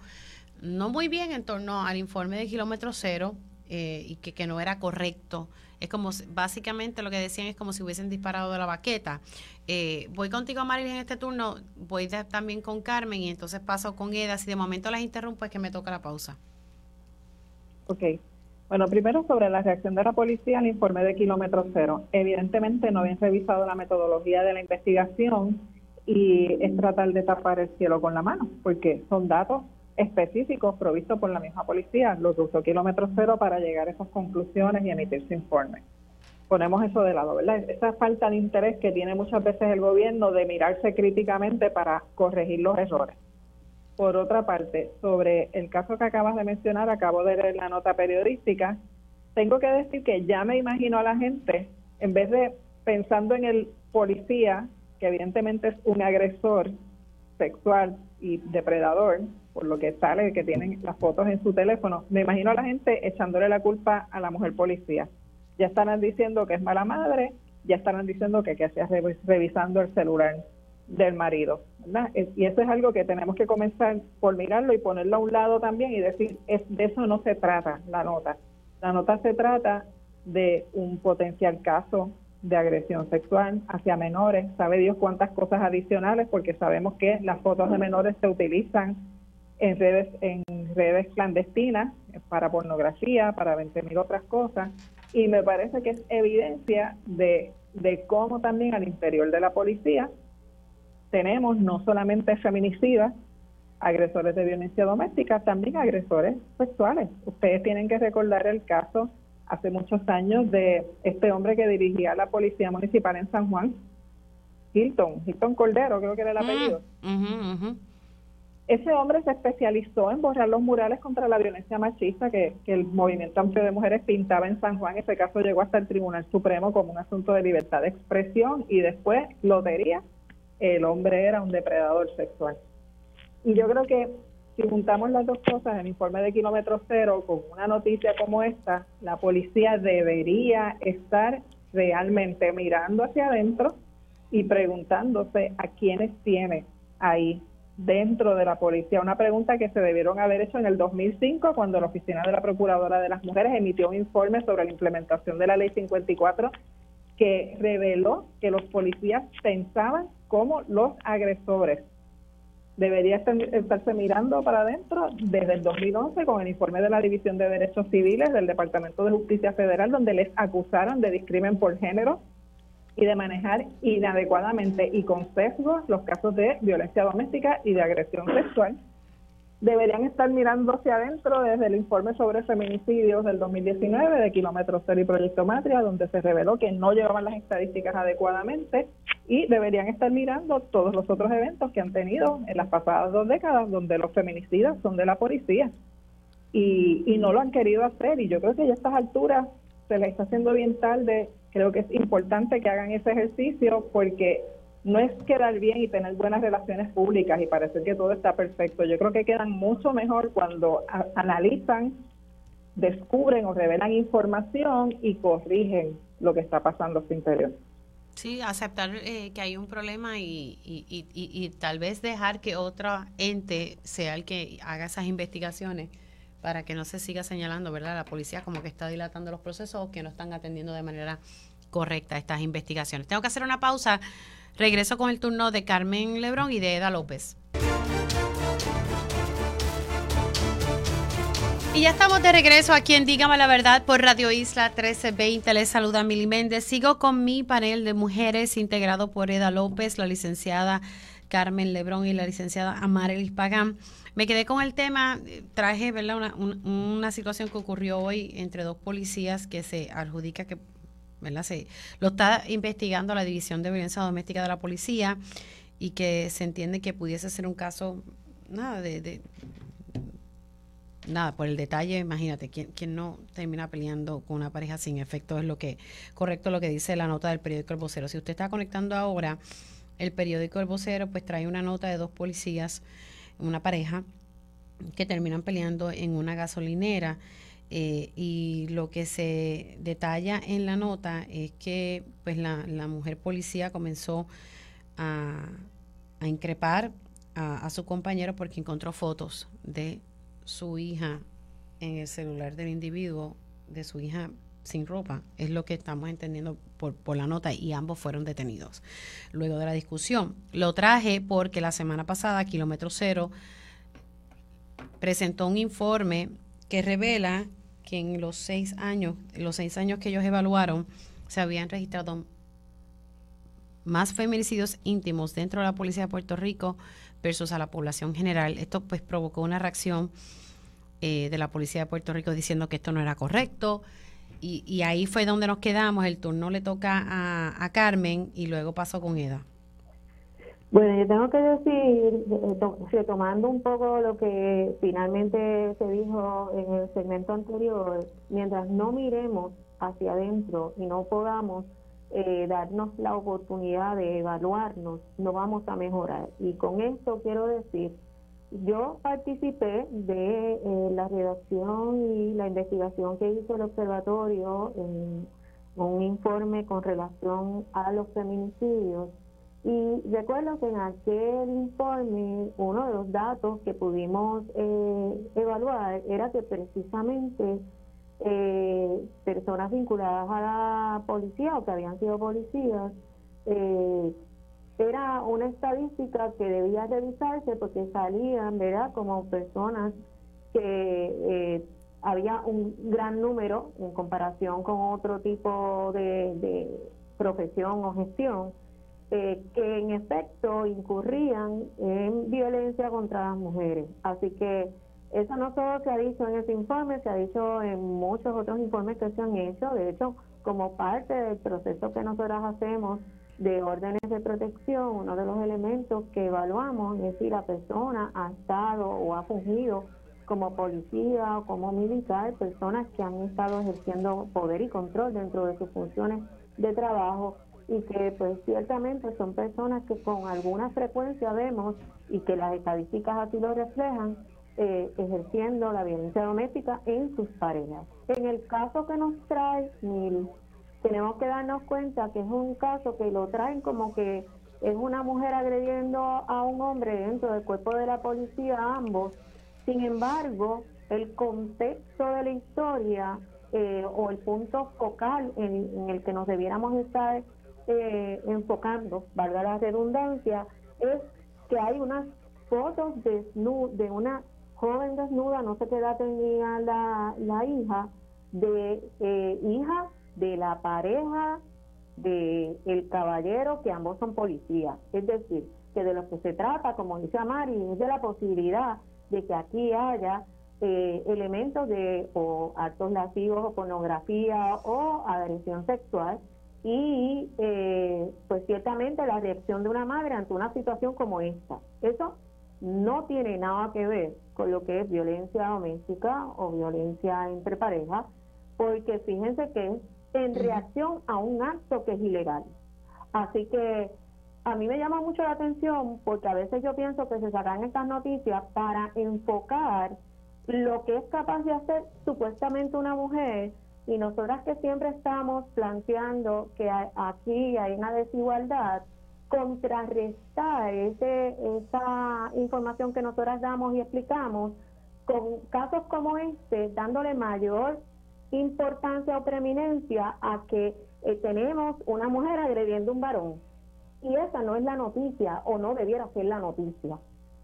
no muy bien en torno al informe de kilómetro cero eh, y que, que, no era correcto. Es como, básicamente lo que decían es como si hubiesen disparado de la baqueta. Eh, voy contigo, Marilyn, en este turno, voy también con Carmen y entonces paso con Eda. Si de momento las interrumpo es que me toca la pausa. Ok. Bueno, primero sobre la reacción de la policía al informe de kilómetro cero. Evidentemente no habían revisado la metodología de la investigación y es tratar de tapar el cielo con la mano, porque son datos específicos provistos por la misma policía, los usó kilómetro cero para llegar a esas conclusiones y emitir su informe. Ponemos eso de lado, ¿verdad? Esa falta de interés que tiene muchas veces el gobierno de mirarse críticamente para corregir los errores. Por otra parte, sobre el caso que acabas de mencionar, acabo de leer la nota periodística, tengo que decir que ya me imagino a la gente, en vez de pensando en el policía, que evidentemente es un agresor sexual y depredador, por lo que sale que tienen las fotos en su teléfono, me imagino a la gente echándole la culpa a la mujer policía. Ya estarán diciendo que es mala madre, ya estarán diciendo que, que se revisando el celular del marido. Y eso es algo que tenemos que comenzar por mirarlo y ponerlo a un lado también y decir, es, de eso no se trata la nota. La nota se trata de un potencial caso de agresión sexual hacia menores. Sabe Dios cuántas cosas adicionales porque sabemos que las fotos de menores se utilizan en redes en redes clandestinas para pornografía, para 20.000 otras cosas. Y me parece que es evidencia de, de cómo también al interior de la policía tenemos no solamente feminicidas, agresores de violencia doméstica, también agresores sexuales. Ustedes tienen que recordar el caso hace muchos años de este hombre que dirigía la policía municipal en San Juan, Hilton, Hilton Cordero, creo que era el mm, apellido. Ese hombre se especializó en borrar los murales contra la violencia machista que, que el movimiento amplio de mujeres pintaba en San Juan. Ese caso llegó hasta el Tribunal Supremo como un asunto de libertad de expresión y después, lotería, el hombre era un depredador sexual. Y yo creo que si juntamos las dos cosas, el informe de kilómetro cero con una noticia como esta, la policía debería estar realmente mirando hacia adentro y preguntándose a quiénes tiene ahí dentro de la policía. Una pregunta que se debieron haber hecho en el 2005 cuando la Oficina de la Procuradora de las Mujeres emitió un informe sobre la implementación de la Ley 54 que reveló que los policías pensaban como los agresores. Debería estarse mirando para adentro desde el 2011 con el informe de la División de Derechos Civiles del Departamento de Justicia Federal donde les acusaron de discrimen por género y de manejar inadecuadamente y con sesgos los casos de violencia doméstica y de agresión sexual. Deberían estar mirando hacia adentro desde el informe sobre feminicidios del 2019 de Kilómetro Cero y Proyecto Matria, donde se reveló que no llevaban las estadísticas adecuadamente y deberían estar mirando todos los otros eventos que han tenido en las pasadas dos décadas, donde los feminicidas son de la policía y, y no lo han querido hacer. Y yo creo que ya a estas alturas se les está haciendo bien tarde creo que es importante que hagan ese ejercicio porque no es quedar bien y tener buenas relaciones públicas y parecer que todo está perfecto. Yo creo que quedan mucho mejor cuando analizan, descubren o revelan información y corrigen lo que está pasando a su interior. Sí, aceptar eh, que hay un problema y, y, tal vez dejar que otro ente sea el que haga esas investigaciones para que no se siga señalando, ¿verdad? La policía como que está dilatando los procesos o que no están atendiendo de manera correcta estas investigaciones. Tengo que hacer una pausa. Regreso con el turno de Carmen Lebrón y de Eda López. Y ya estamos de regreso aquí en Dígame la Verdad por Radio Isla 1320. Les saluda Mili Méndez. Sigo con mi panel de mujeres integrado por Eda López, la licenciada Carmen Lebrón y la licenciada Amarelis Pagán. Me quedé con el tema, traje ¿verdad? Una, una situación que ocurrió hoy entre dos policías que se adjudica que ¿verdad? Se, lo está investigando la División de Violencia Doméstica de la Policía y que se entiende que pudiese ser un caso, nada, de, nada, por el detalle, imagínate, ¿quién, no termina peleando con una pareja sin efecto? Es lo que, correcto lo que dice la nota del periódico El Vocero. Si usted está conectando ahora, el periódico El Vocero pues trae una nota de dos policías una pareja que terminan peleando en una gasolinera. Eh, y lo que se detalla en la nota es que pues la, la mujer policía comenzó a, a increpar a, a, su compañero porque encontró fotos de su hija en el celular del individuo, de su hija sin ropa, es lo que estamos entendiendo por, por, la nota y ambos fueron detenidos. Luego de la discusión, lo traje porque la semana pasada Kilómetro Cero presentó un informe que revela que en los seis años, los seis años que ellos evaluaron, se habían registrado más feminicidios íntimos dentro de la policía de Puerto Rico versus a la población general. Esto pues provocó una reacción eh, de la policía de Puerto Rico diciendo que esto no era correcto, y, ahí fue donde nos quedamos. El turno le toca a, Carmen y luego pasó con Eda. Bueno, yo tengo que decir, retomando un poco lo que finalmente se dijo en el segmento anterior, mientras no miremos hacia adentro y no podamos eh, darnos la oportunidad de evaluarnos, no vamos a mejorar. Y con esto quiero decir yo participé de eh, la redacción y la investigación que hizo el observatorio en un informe con relación a los feminicidios y recuerdo que en aquel informe uno de los datos que pudimos eh, evaluar era que precisamente eh, personas vinculadas a la policía o que habían sido policías eh, era una estadística que debía revisarse porque salían, ¿verdad?, como personas que eh, había un gran número en comparación con otro tipo de, profesión o gestión, eh, que en efecto incurrían en violencia contra las mujeres. Así que eso no solo se ha dicho en ese informe, se ha dicho en muchos otros informes que se han hecho. De hecho, como parte del proceso que nosotros hacemos de órdenes de protección, uno de los elementos que evaluamos es si la persona ha estado o ha fungido como policía o como militar, personas que han estado ejerciendo poder y control dentro de sus funciones de trabajo y que pues ciertamente son personas que con alguna frecuencia vemos y que las estadísticas así lo reflejan, eh, ejerciendo la violencia doméstica en sus parejas. En el caso que nos trae Mil, tenemos que darnos cuenta que es un caso que lo traen como que es una mujer agrediendo a un hombre dentro del cuerpo de la policía, ambos. Sin embargo, el contexto de la historia eh, o el punto focal en, el que nos debiéramos estar eh, enfocando, valga la redundancia, es que hay unas fotos de, de una joven desnuda, no sé qué edad tenía la, la hija, de eh, hija de la pareja de el caballero que ambos son policías. Es decir, que de lo que se trata, como dice Amari, es de la posibilidad de que aquí haya eh, elementos de o actos lascivos o pornografía o agresión sexual y eh, pues ciertamente la reacción de una madre ante una situación como esta. Eso no tiene nada que ver con lo que es violencia doméstica o violencia entre parejas, porque fíjense que en reacción a un acto que es ilegal. Así que a mí me llama mucho la atención porque a veces yo pienso que se sacan estas noticias para enfocar lo que es capaz de hacer supuestamente una mujer y nosotras que siempre estamos planteando que aquí hay una desigualdad, contrarrestar ese, esa información que nosotras damos y explicamos con casos como este, dándole mayor importancia o preeminencia a que eh, tenemos una mujer agrediendo un varón. Y esa no es la noticia o no debiera ser la noticia.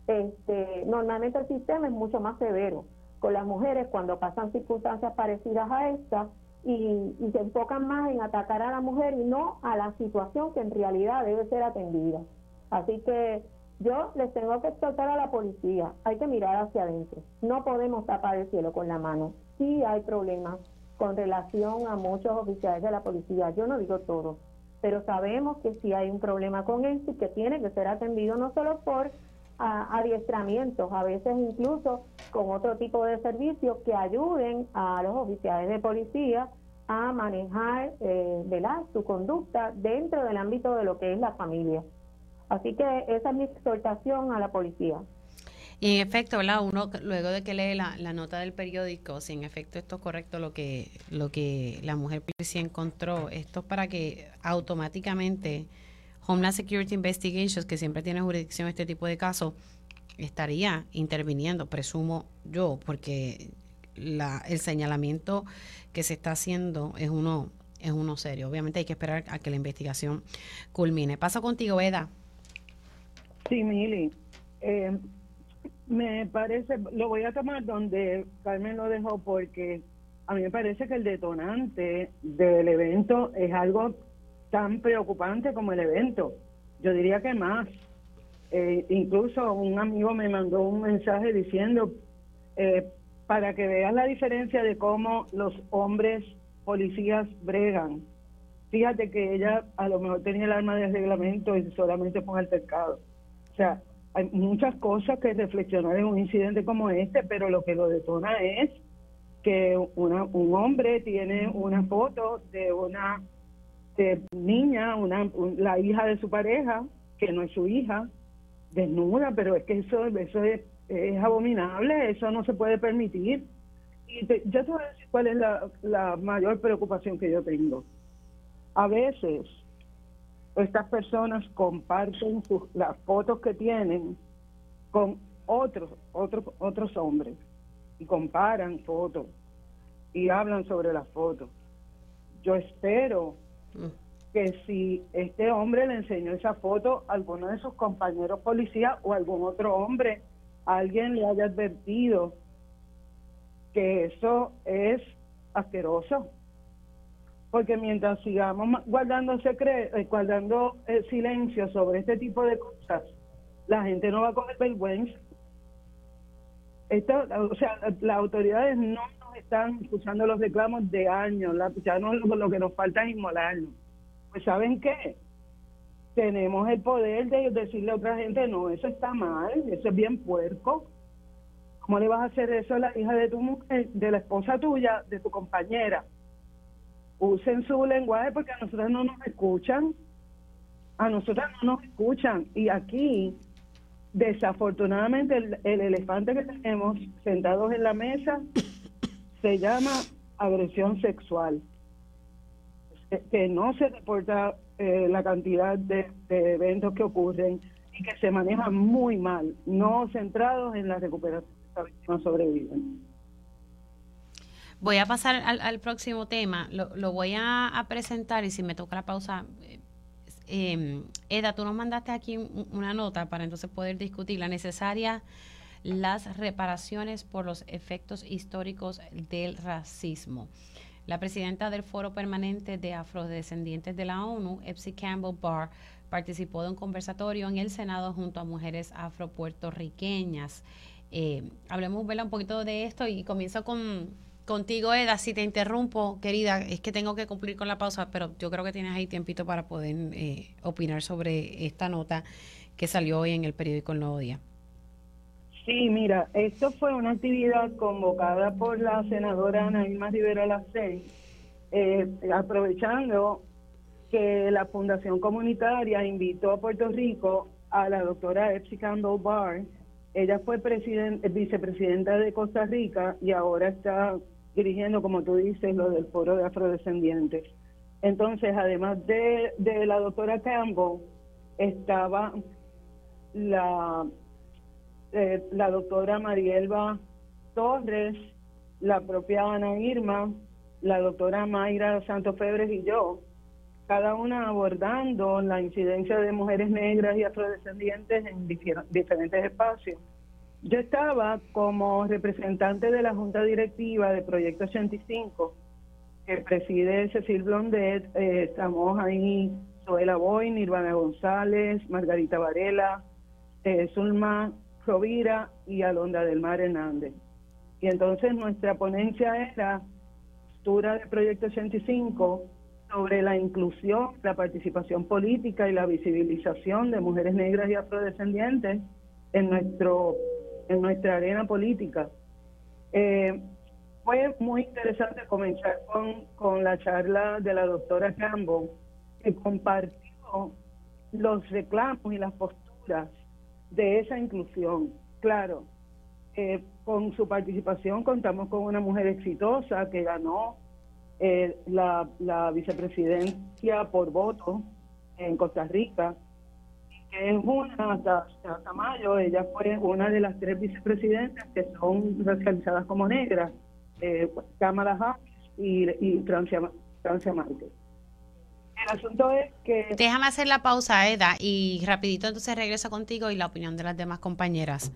Este, normalmente el sistema es mucho más severo con las mujeres cuando pasan circunstancias parecidas a esta y, y se enfocan más en atacar a la mujer y no a la situación que en realidad debe ser atendida. Así que yo les tengo que exhortar a la policía, hay que mirar hacia adentro, no podemos tapar el cielo con la mano. Sí hay problemas, con relación a muchos oficiales de la policía. Yo no digo todo, pero sabemos que sí hay un problema con esto y que tiene que ser atendido no solo por adiestramientos, a veces incluso con otro tipo de servicios que ayuden a los oficiales de policía a manejar eh, su conducta dentro del ámbito de lo que es la familia. Así que esa es mi exhortación a la policía. Y en efecto. Uno luego de que lee la, nota del periódico, si en efecto esto es correcto lo que, lo que la mujer policía encontró, esto es para que automáticamente Homeland Security Investigations, que siempre tiene jurisdicción este tipo de casos, estaría interviniendo, presumo yo, porque la, el señalamiento que se está haciendo es uno, es uno serio. Obviamente hay que esperar a que la investigación culmine. Paso contigo, Eda. Sí, Mili. Eh, me parece, lo voy a tomar donde Carmen lo dejó porque a mí me parece que el detonante del evento es algo tan preocupante como el evento. Yo diría que más. Eh, incluso un amigo me mandó un mensaje diciendo, eh, para que veas la diferencia de cómo los hombres policías bregan. Fíjate que ella a lo mejor tenía el arma de reglamento y solamente fue un altercado. O sea, hay muchas cosas que reflexionar en un incidente como este, pero lo que lo detona es que una, un hombre tiene una foto de una niña, una, la hija de su pareja, que no es su hija, desnuda, pero es que eso, eso es, abominable, eso no se puede permitir. Y yo te voy a decir cuál es la, la mayor preocupación que yo tengo. A veces estas personas comparten sus, las fotos que tienen con otros, otros, otros hombres y comparan fotos y hablan sobre las fotos. Yo espero que si este hombre le enseñó esa foto a alguno de sus compañeros policías o algún otro hombre, alguien le haya advertido que eso es asqueroso porque mientras sigamos guardando eh, guardando eh, silencio sobre este tipo de cosas, la gente no va a coger vergüenza. Esto, o sea, las autoridades no están escuchando los reclamos de años, ya no lo que nos falta es inmolarnos. Pues ¿saben qué? tenemos el poder de decirle a otra gente, no, eso está mal, eso es bien puerco. ¿Cómo le vas a hacer eso a la hija de tu mujer, de la esposa tuya, de tu compañera? Usen su lenguaje porque a nosotros no nos escuchan. A nosotros no nos escuchan. Y aquí, desafortunadamente, el, el elefante que tenemos sentados en la mesa se llama agresión sexual. Que no se reporta eh, la cantidad de, eventos que ocurren y que se manejan muy mal, no centrados en la recuperación de esta víctima sobreviven. Voy a pasar al, próximo tema, lo, voy a, presentar y si me toca la pausa, eh, em, Eda, tú nos mandaste aquí una nota para entonces poder discutir la necesaria las reparaciones por los efectos históricos del racismo. La presidenta del Foro Permanente de Afrodescendientes de la ONU, Epsi Campbell Barr, participó de un conversatorio en el Senado junto a mujeres afropuertorriqueñas. Eh, hablemos un poquito de esto y comienzo con contigo, Eda. Si te interrumpo, querida, es que tengo que cumplir con la pausa, pero yo creo que tienes ahí tiempito para poder eh, opinar sobre esta nota que salió hoy en el periódico El Nuevo Día. Sí, mira, esto fue una actividad convocada por la senadora Ana Irma Rivera Lacén, eh, aprovechando que la Fundación Comunitaria invitó a Puerto Rico a la doctora Epsi Campbell Barr. Ella fue vicepresidenta de Costa Rica y ahora está dirigiendo, como tú dices, lo del foro de afrodescendientes. Entonces, además de, de la doctora Campbell, estaba la eh, la doctora Marielba Torres, la propia Ana Irma, la doctora Mayra Santos Febres y yo, cada una abordando la incidencia de mujeres negras y afrodescendientes en diferentes espacios. Yo estaba como representante de la Junta Directiva de Proyecto 85, que preside Cecil Blondet, eh, estamos ahí Zoela Boy, Nirvana González, Margarita Varela, eh, Zulma Rovira y Alonda del Mar Hernández. Y entonces nuestra ponencia era postura del Proyecto 85 sobre la inclusión, la participación política y la visibilización de mujeres negras y afrodescendientes en nuestro en nuestra arena política. Eh, fue muy interesante comenzar con, con la charla de la doctora Campbell, que compartió los reclamos y las posturas de esa inclusión. Claro, eh, con su participación contamos con una mujer exitosa que ganó eh, la, vicepresidencia por voto en Costa Rica, que es una, hasta, hasta mayo, ella fue una de las tres vicepresidentas que son racializadas como negras, eh, Kamala Harris y, y Francia, Francia. El asunto es que... Déjame hacer la pausa, Eda, y rapidito entonces regreso contigo y la opinión de las demás compañeras.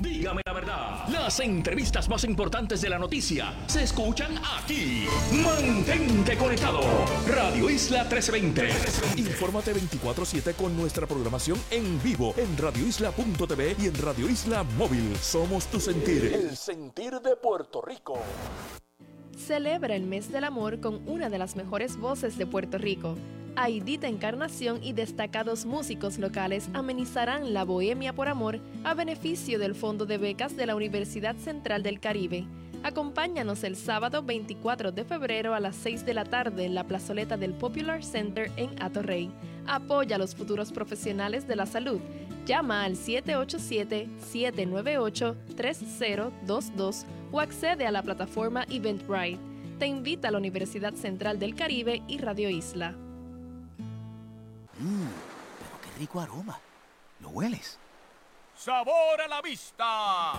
Dígame la verdad, las entrevistas más importantes de la noticia se escuchan aquí. Mantente conectado. Radio Isla 1320. Infórmate 24/7 con nuestra programación en vivo en radioisla.tv y en Radio Isla Móvil. Somos tu sentir. El sentir de Puerto Rico. Celebra el mes del amor con una de las mejores voces de Puerto Rico. Aidita Encarnación y destacados músicos locales amenizarán la Bohemia por Amor a beneficio del Fondo de Becas de la Universidad Central del Caribe. Acompáñanos el sábado 24 de febrero a las 6 de la tarde en la plazoleta del Popular Center en Atorrey. Apoya a los futuros profesionales de la salud. Llama al 787-798-3022 o accede a la plataforma Eventbrite. Te invita a la Universidad Central del Caribe y Radio Isla. Mmm, pero qué rico aroma. ¿Lo hueles? ¡Sabor a la vista!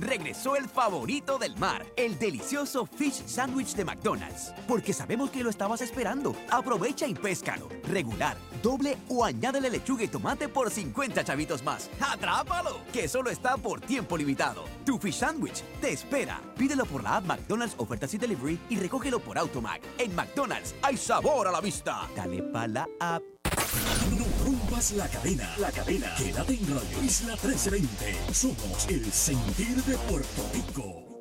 Regresó el favorito del mar, el delicioso Fish Sandwich de McDonald's. Porque sabemos que lo estabas esperando. Aprovecha y péscalo. Regular, doble o añádele lechuga y tomate por 50 chavitos más. ¡Atrápalo! Que solo está por tiempo limitado. Tu Fish Sandwich te espera. Pídelo por la app McDonald's Ofertas y Delivery y recógelo por Automac. En McDonald's hay sabor a la vista. Dale pa' la app. No rompas la cadena, la cadena. Quédate en Radio Isla 1320. Somos el sentir de Puerto Rico.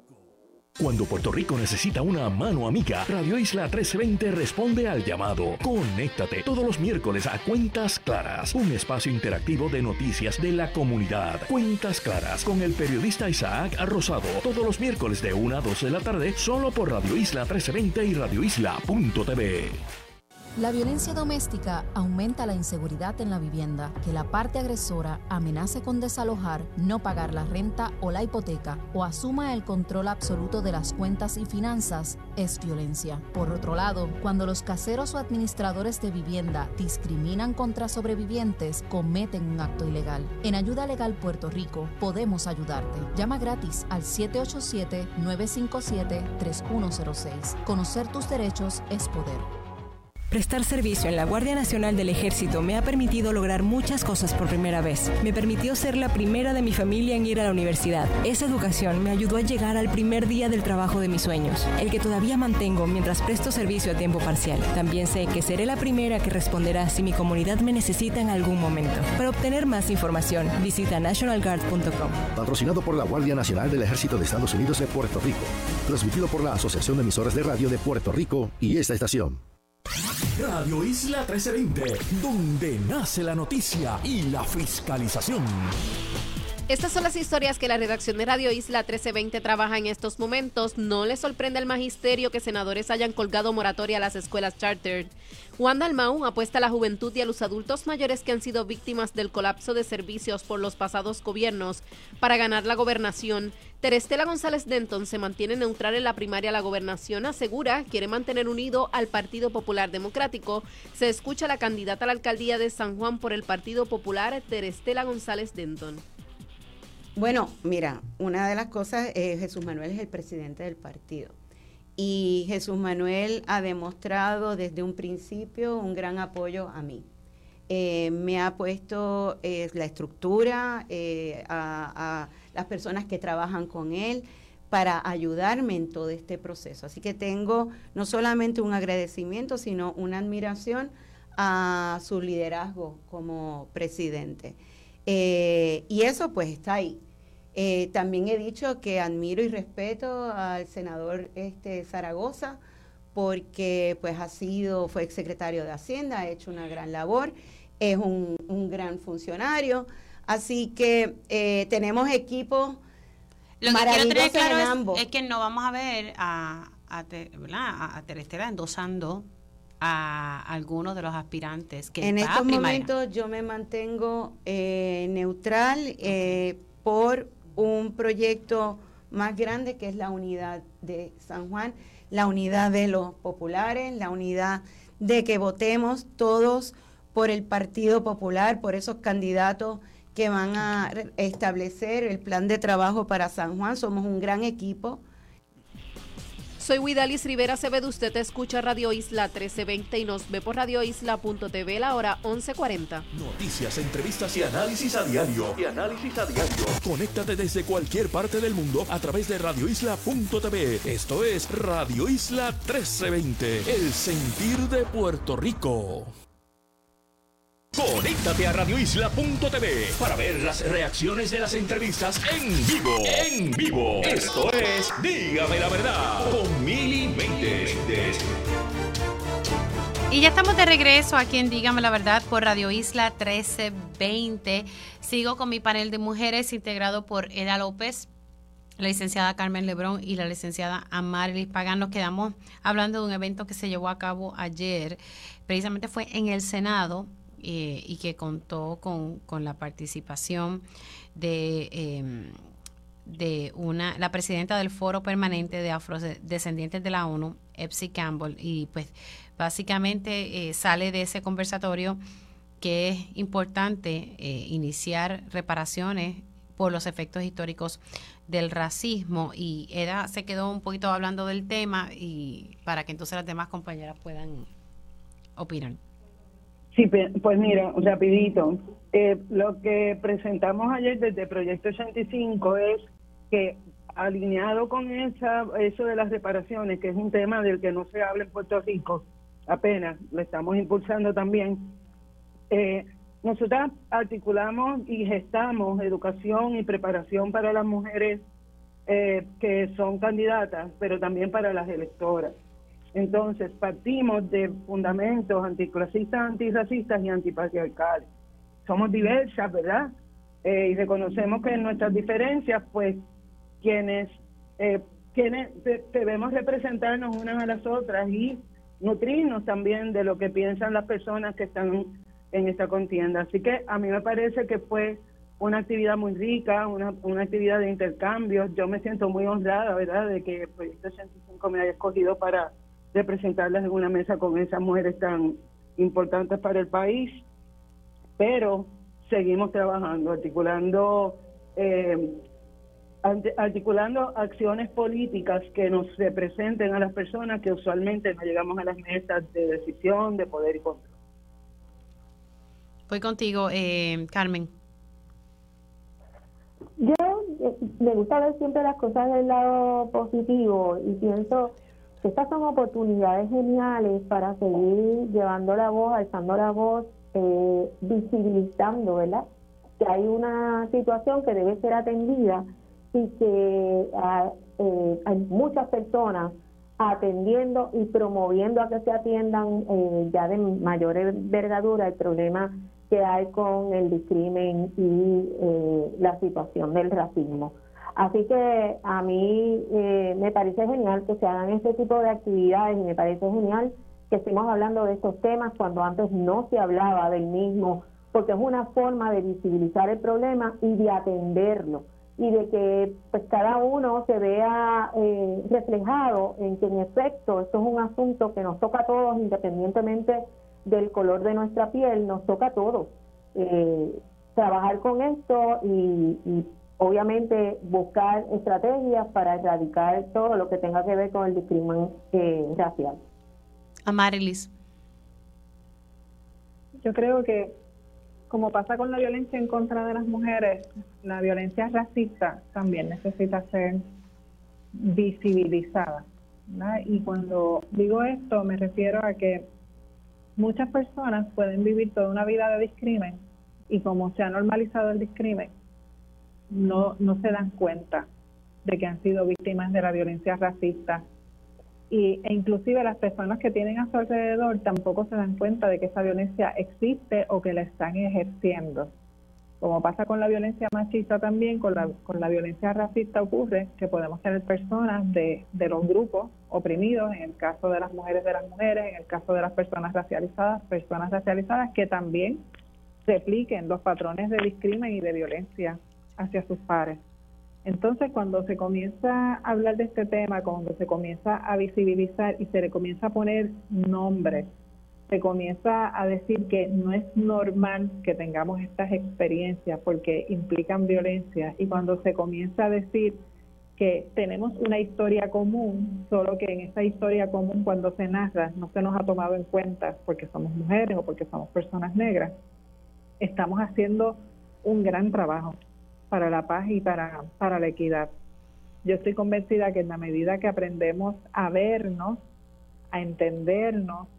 Cuando Puerto Rico necesita una mano amiga, Radio Isla 1320 responde al llamado. Conéctate todos los miércoles a Cuentas Claras, un espacio interactivo de noticias de la comunidad. Cuentas Claras con el periodista Isaac Rosado, todos los miércoles de 1 a 2 de la tarde, solo por Radio Isla 1320 y radioisla.tv. La violencia doméstica aumenta la inseguridad en la vivienda, que la parte agresora amenace con desalojar, no pagar la renta o la hipoteca o asuma el control absoluto de las cuentas y finanzas es violencia. Por otro lado, cuando los caseros o administradores de vivienda discriminan contra sobrevivientes, cometen un acto ilegal. En Ayuda Legal Puerto Rico podemos ayudarte. Llama gratis al 787-957-3106. Conocer tus derechos es poder. Prestar servicio en la Guardia Nacional del Ejército me ha permitido lograr muchas cosas por primera vez. Me permitió ser la primera de mi familia en ir a la universidad. Esa educación me ayudó a llegar al primer día del trabajo de mis sueños, el que todavía mantengo mientras presto servicio a tiempo parcial. También sé que seré la primera que responderá si mi comunidad me necesita en algún momento. Para obtener más información, visita nationalguard.com. Patrocinado por la Guardia Nacional del Ejército de Estados Unidos de Puerto Rico. Transmitido por la Asociación de Emisoras de Radio de Puerto Rico y esta estación. Radio Isla 1320, donde nace la noticia y la fiscalización. Estas son las historias que la redacción de Radio Isla 1320 trabaja en estos momentos. No le sorprende al magisterio que senadores hayan colgado moratoria a las escuelas chartered. Juan Dalmau apuesta a la juventud y a los adultos mayores que han sido víctimas del colapso de servicios por los pasados gobiernos para ganar la gobernación. Terestela González Denton se mantiene neutral en la primaria la gobernación, asegura quiere mantener unido al Partido Popular Democrático. Se escucha la candidata a la alcaldía de San Juan por el Partido Popular, Terestela González Denton. Bueno, mira, una de las cosas, es Jesús Manuel es el presidente del partido. Y Jesús Manuel ha demostrado desde un principio un gran apoyo a mí. Eh, me ha puesto eh, la estructura eh, a, las personas que trabajan con él para ayudarme en todo este proceso. Así que tengo no solamente un agradecimiento, sino una admiración a su liderazgo como presidente. Eh, y eso pues está ahí. Eh, también he dicho que admiro y respeto al senador este Zaragoza porque pues ha sido, fue exsecretario de Hacienda, ha hecho una gran labor, es un, gran funcionario, así que eh, tenemos equipos Lo que quiero tener claro es, que no vamos a ver a, a, a, endosando a algunos de los aspirantes que en estos momentos yo me mantengo eh, neutral eh, por un proyecto más grande que es la unidad de San Juan, la unidad de los populares, la unidad de que votemos todos por el Partido Popular, por esos candidatos que van a establecer el plan de trabajo para San Juan. Somos un gran equipo soy Widalis Rivera Acevedo, usted escucha Radio Isla 1320 y nos ve por radioisla.tv la hora 1140. Noticias, entrevistas y análisis a diario. Y análisis a diario. Conéctate desde cualquier parte del mundo a través de radioisla.tv. Esto es Radio Isla 1320, el sentir de Puerto Rico. Conéctate a radioisla.tv para ver las reacciones de las entrevistas en vivo. En vivo. Esto es Dígame la verdad con Mili Y ya estamos de regreso aquí en Dígame la verdad por Radio Isla 1320. Sigo con mi panel de mujeres integrado por Eda López, la licenciada Carmen Lebrón y la licenciada Amarilis Pagán. Nos quedamos hablando de un evento que se llevó a cabo ayer. Precisamente fue en el Senado eh, y que contó con, con la participación de, em, de una, la presidenta del Foro Permanente de Afrodescendientes de la ONU, Epsi Campbell, y pues básicamente eh, sale de ese conversatorio que es importante eh, iniciar reparaciones por los efectos históricos del racismo y Eda se quedó un poquito hablando del tema y para que entonces las demás compañeras puedan opinar. Sí, pues mira, rapidito. Eh, lo que presentamos ayer desde Proyecto 85 es que alineado con esa, eso de las reparaciones, que es un tema del que no se habla en Puerto Rico, apenas lo estamos impulsando también, eh, nosotras articulamos y gestamos educación y preparación para las mujeres eh, que son candidatas, pero también para las electoras. Entonces, partimos de fundamentos anticlasistas, antirracistas y antipatriarcales. Somos diversas, ¿verdad? Eh, y reconocemos que en nuestras diferencias, pues, quienes, eh, quienes debemos representarnos unas a las otras y nutrirnos también de lo que piensan las personas que están en esta contienda. Así que a mí me parece que fue una actividad muy rica, una, una actividad de intercambios. Yo me siento muy honrada, ¿verdad?, de que el Proyecto 85 me haya escogido para representarlas en una mesa con esas mujeres tan importantes para el país. Pero seguimos trabajando, articulando eh, articulando acciones políticas que nos representen a las personas que usualmente no llegamos a las mesas de decisión, de poder y control. Voy contigo, eh, Carmen. Yo eh, me gusta ver siempre las cosas del lado positivo y pienso estas son oportunidades geniales para seguir llevando la voz, alzando la voz, eh, visibilizando, ¿verdad? Que hay una situación que debe ser atendida y que ah, eh, hay muchas personas atendiendo y promoviendo a que se atiendan eh, ya de mayor envergadura el problema que hay con el discrimen y eh, la situación del racismo. Así que a mí me parece genial que se hagan este tipo de actividades y me parece genial que estemos hablando de estos temas cuando antes no se hablaba del mismo, porque es una forma de visibilizar el problema y de atenderlo y de que pues cada uno se vea eh, reflejado en que en efecto esto es un asunto que nos toca a todos independientemente del color de nuestra piel, nos toca a todos. Eh, trabajar con esto y, obviamente buscar estrategias para erradicar todo lo que tenga que ver con el discrimen eh, racial. Amarilis. Yo creo que como pasa con la violencia en contra de las mujeres, la violencia racista también necesita ser visibilizada. Y cuando digo esto me refiero a que muchas personas pueden vivir toda una vida de discrimen y como se ha normalizado el discrimen, no, no se dan cuenta de que han sido víctimas de la violencia racista y, e inclusive las personas que tienen a su alrededor tampoco se dan cuenta de que esa violencia existe o que la están ejerciendo. Como pasa con la violencia machista también, con la, con la violencia racista ocurre que podemos tener personas de, de los grupos oprimidos, en el caso de las mujeres de las mujeres, en el caso de las personas racializadas, personas racializadas que también repliquen los patrones de discrimen y de violencia hacia sus pares. Entonces, cuando se comienza a hablar de este tema, cuando se comienza a visibilizar y se le comienza a poner nombre, se comienza a decir que no es normal que tengamos estas experiencias porque implican violencia y cuando se comienza a decir que tenemos una historia común, solo que en esa historia común cuando se narra no se nos ha tomado en cuenta porque somos mujeres o porque somos personas negras, estamos haciendo un gran trabajo para la paz y para, para la equidad. Yo estoy convencida que en la medida que aprendemos a vernos, a entendernos,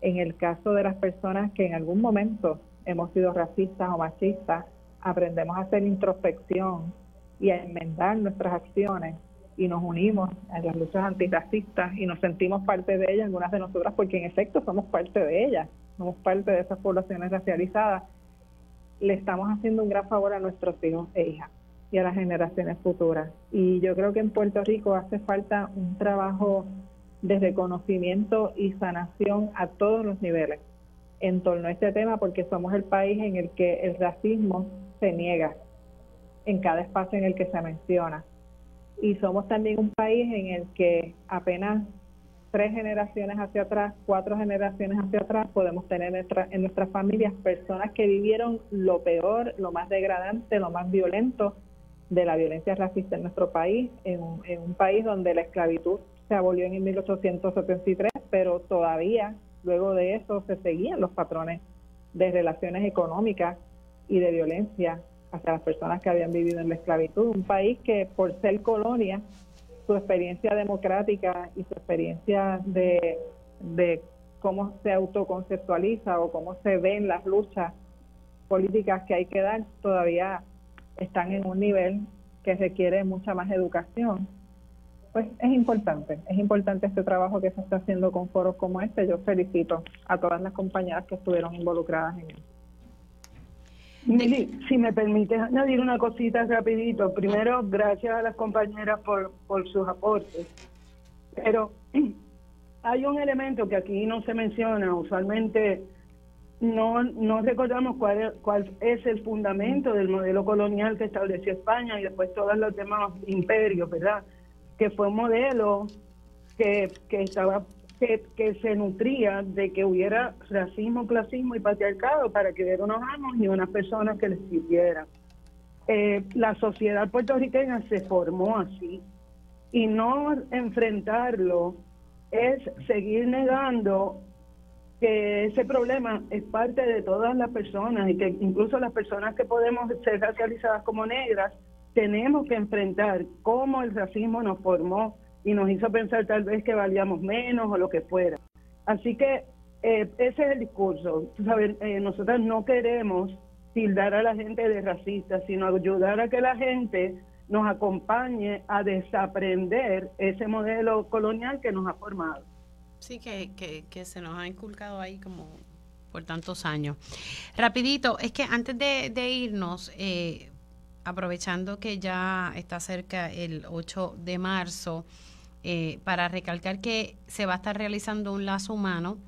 en el caso de las personas que en algún momento hemos sido racistas o machistas, aprendemos a hacer introspección y a enmendar nuestras acciones y nos unimos a las luchas antirracistas y nos sentimos parte de ellas, algunas de nosotras, porque en efecto somos parte de ellas, somos parte de esas poblaciones racializadas le estamos haciendo un gran favor a nuestros hijos e hijas y a las generaciones futuras. Y yo creo que en Puerto Rico hace falta un trabajo de reconocimiento y sanación a todos los niveles en torno a este tema porque somos el país en el que el racismo se niega en cada espacio en el que se menciona. Y somos también un país en el que apenas tres generaciones hacia atrás, cuatro generaciones hacia atrás, podemos tener en, nuestras familias personas que vivieron lo peor, lo más degradante, lo más violento de la violencia racista en nuestro país, en, un país donde la esclavitud se abolió en 1873, pero todavía luego de eso se seguían los patrones de relaciones económicas y de violencia hacia las personas que habían vivido en la esclavitud. Un país que por ser colonia su experiencia democrática y su experiencia de, cómo se autoconceptualiza o cómo se ven las luchas políticas que hay que dar, todavía están en un nivel que requiere mucha más educación, pues es importante, es importante este trabajo que se está haciendo con foros como este. Yo felicito a todas las compañeras que estuvieron involucradas en él. Mili, si me permites añadir una cosita rapidito. Primero, gracias a las compañeras por, por sus aportes. Pero hay un elemento que aquí no se menciona, usualmente no, no recordamos cuál cuál es el fundamento del modelo colonial que estableció España y después todos los demás imperios, ¿verdad? Que fue un modelo que, que estaba que, que, se nutría de que hubiera racismo, clasismo y patriarcado para que hubiera unos amos y unas personas que les sirvieran. Eh, la sociedad puertorriqueña se formó así y no enfrentarlo es seguir negando que ese problema es parte de todas las personas y que incluso las personas que podemos ser racializadas como negras tenemos que enfrentar cómo el racismo nos formó y nos hizo pensar tal vez que valíamos menos o lo que fuera. Así que eh, ese es el discurso. ¿Sabes? Eh, no queremos tildar a la gente de racista, sino ayudar a que la gente nos acompañe a desaprender ese modelo colonial que nos ha formado. Sí, que, que, se nos ha inculcado ahí como por tantos años. Rapidito, es que antes de, irnos, eh, aprovechando que ya está cerca el 8 de marzo, eh, para recalcar que se va a estar realizando un lazo humano,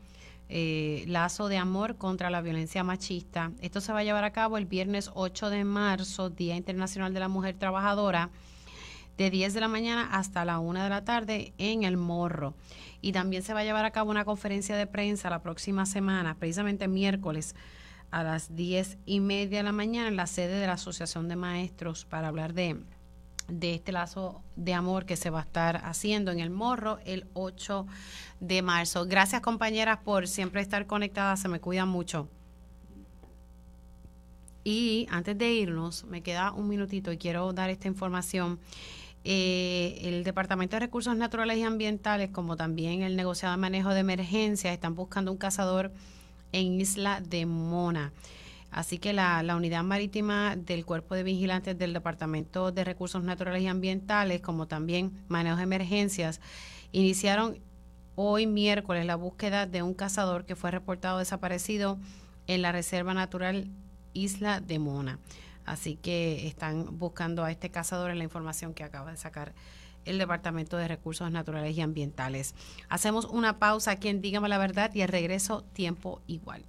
eh, lazo de amor contra la violencia machista. Esto se va a llevar a cabo el viernes 8 de marzo, Día Internacional de la Mujer Trabajadora, de 10 de la mañana hasta la 1 de la tarde en El Morro y también se va a llevar a cabo una conferencia de prensa la próxima semana, precisamente miércoles a las diez y media de la mañana en la sede de la Asociación de Maestros para hablar de, de este lazo de amor que se va a estar haciendo en el morro el 8 de marzo. Gracias compañeras por siempre estar conectadas, se me cuidan mucho. Y antes de irnos, me queda un minutito y quiero dar esta información. Eh, el Departamento de Recursos Naturales y Ambientales, como también el negociado de manejo de emergencias, están buscando un cazador en Isla de Mona. Así que la, la, unidad marítima del Cuerpo de Vigilantes del Departamento de Recursos Naturales y Ambientales, como también manejo de emergencias, iniciaron hoy miércoles la búsqueda de un cazador que fue reportado desaparecido en la Reserva Natural Isla de Mona. Así que están buscando a este cazador en la información que acaba de sacar el Departamento de Recursos Naturales y Ambientales. Hacemos una pausa aquí en Dígame la Verdad y al regreso tiempo igual.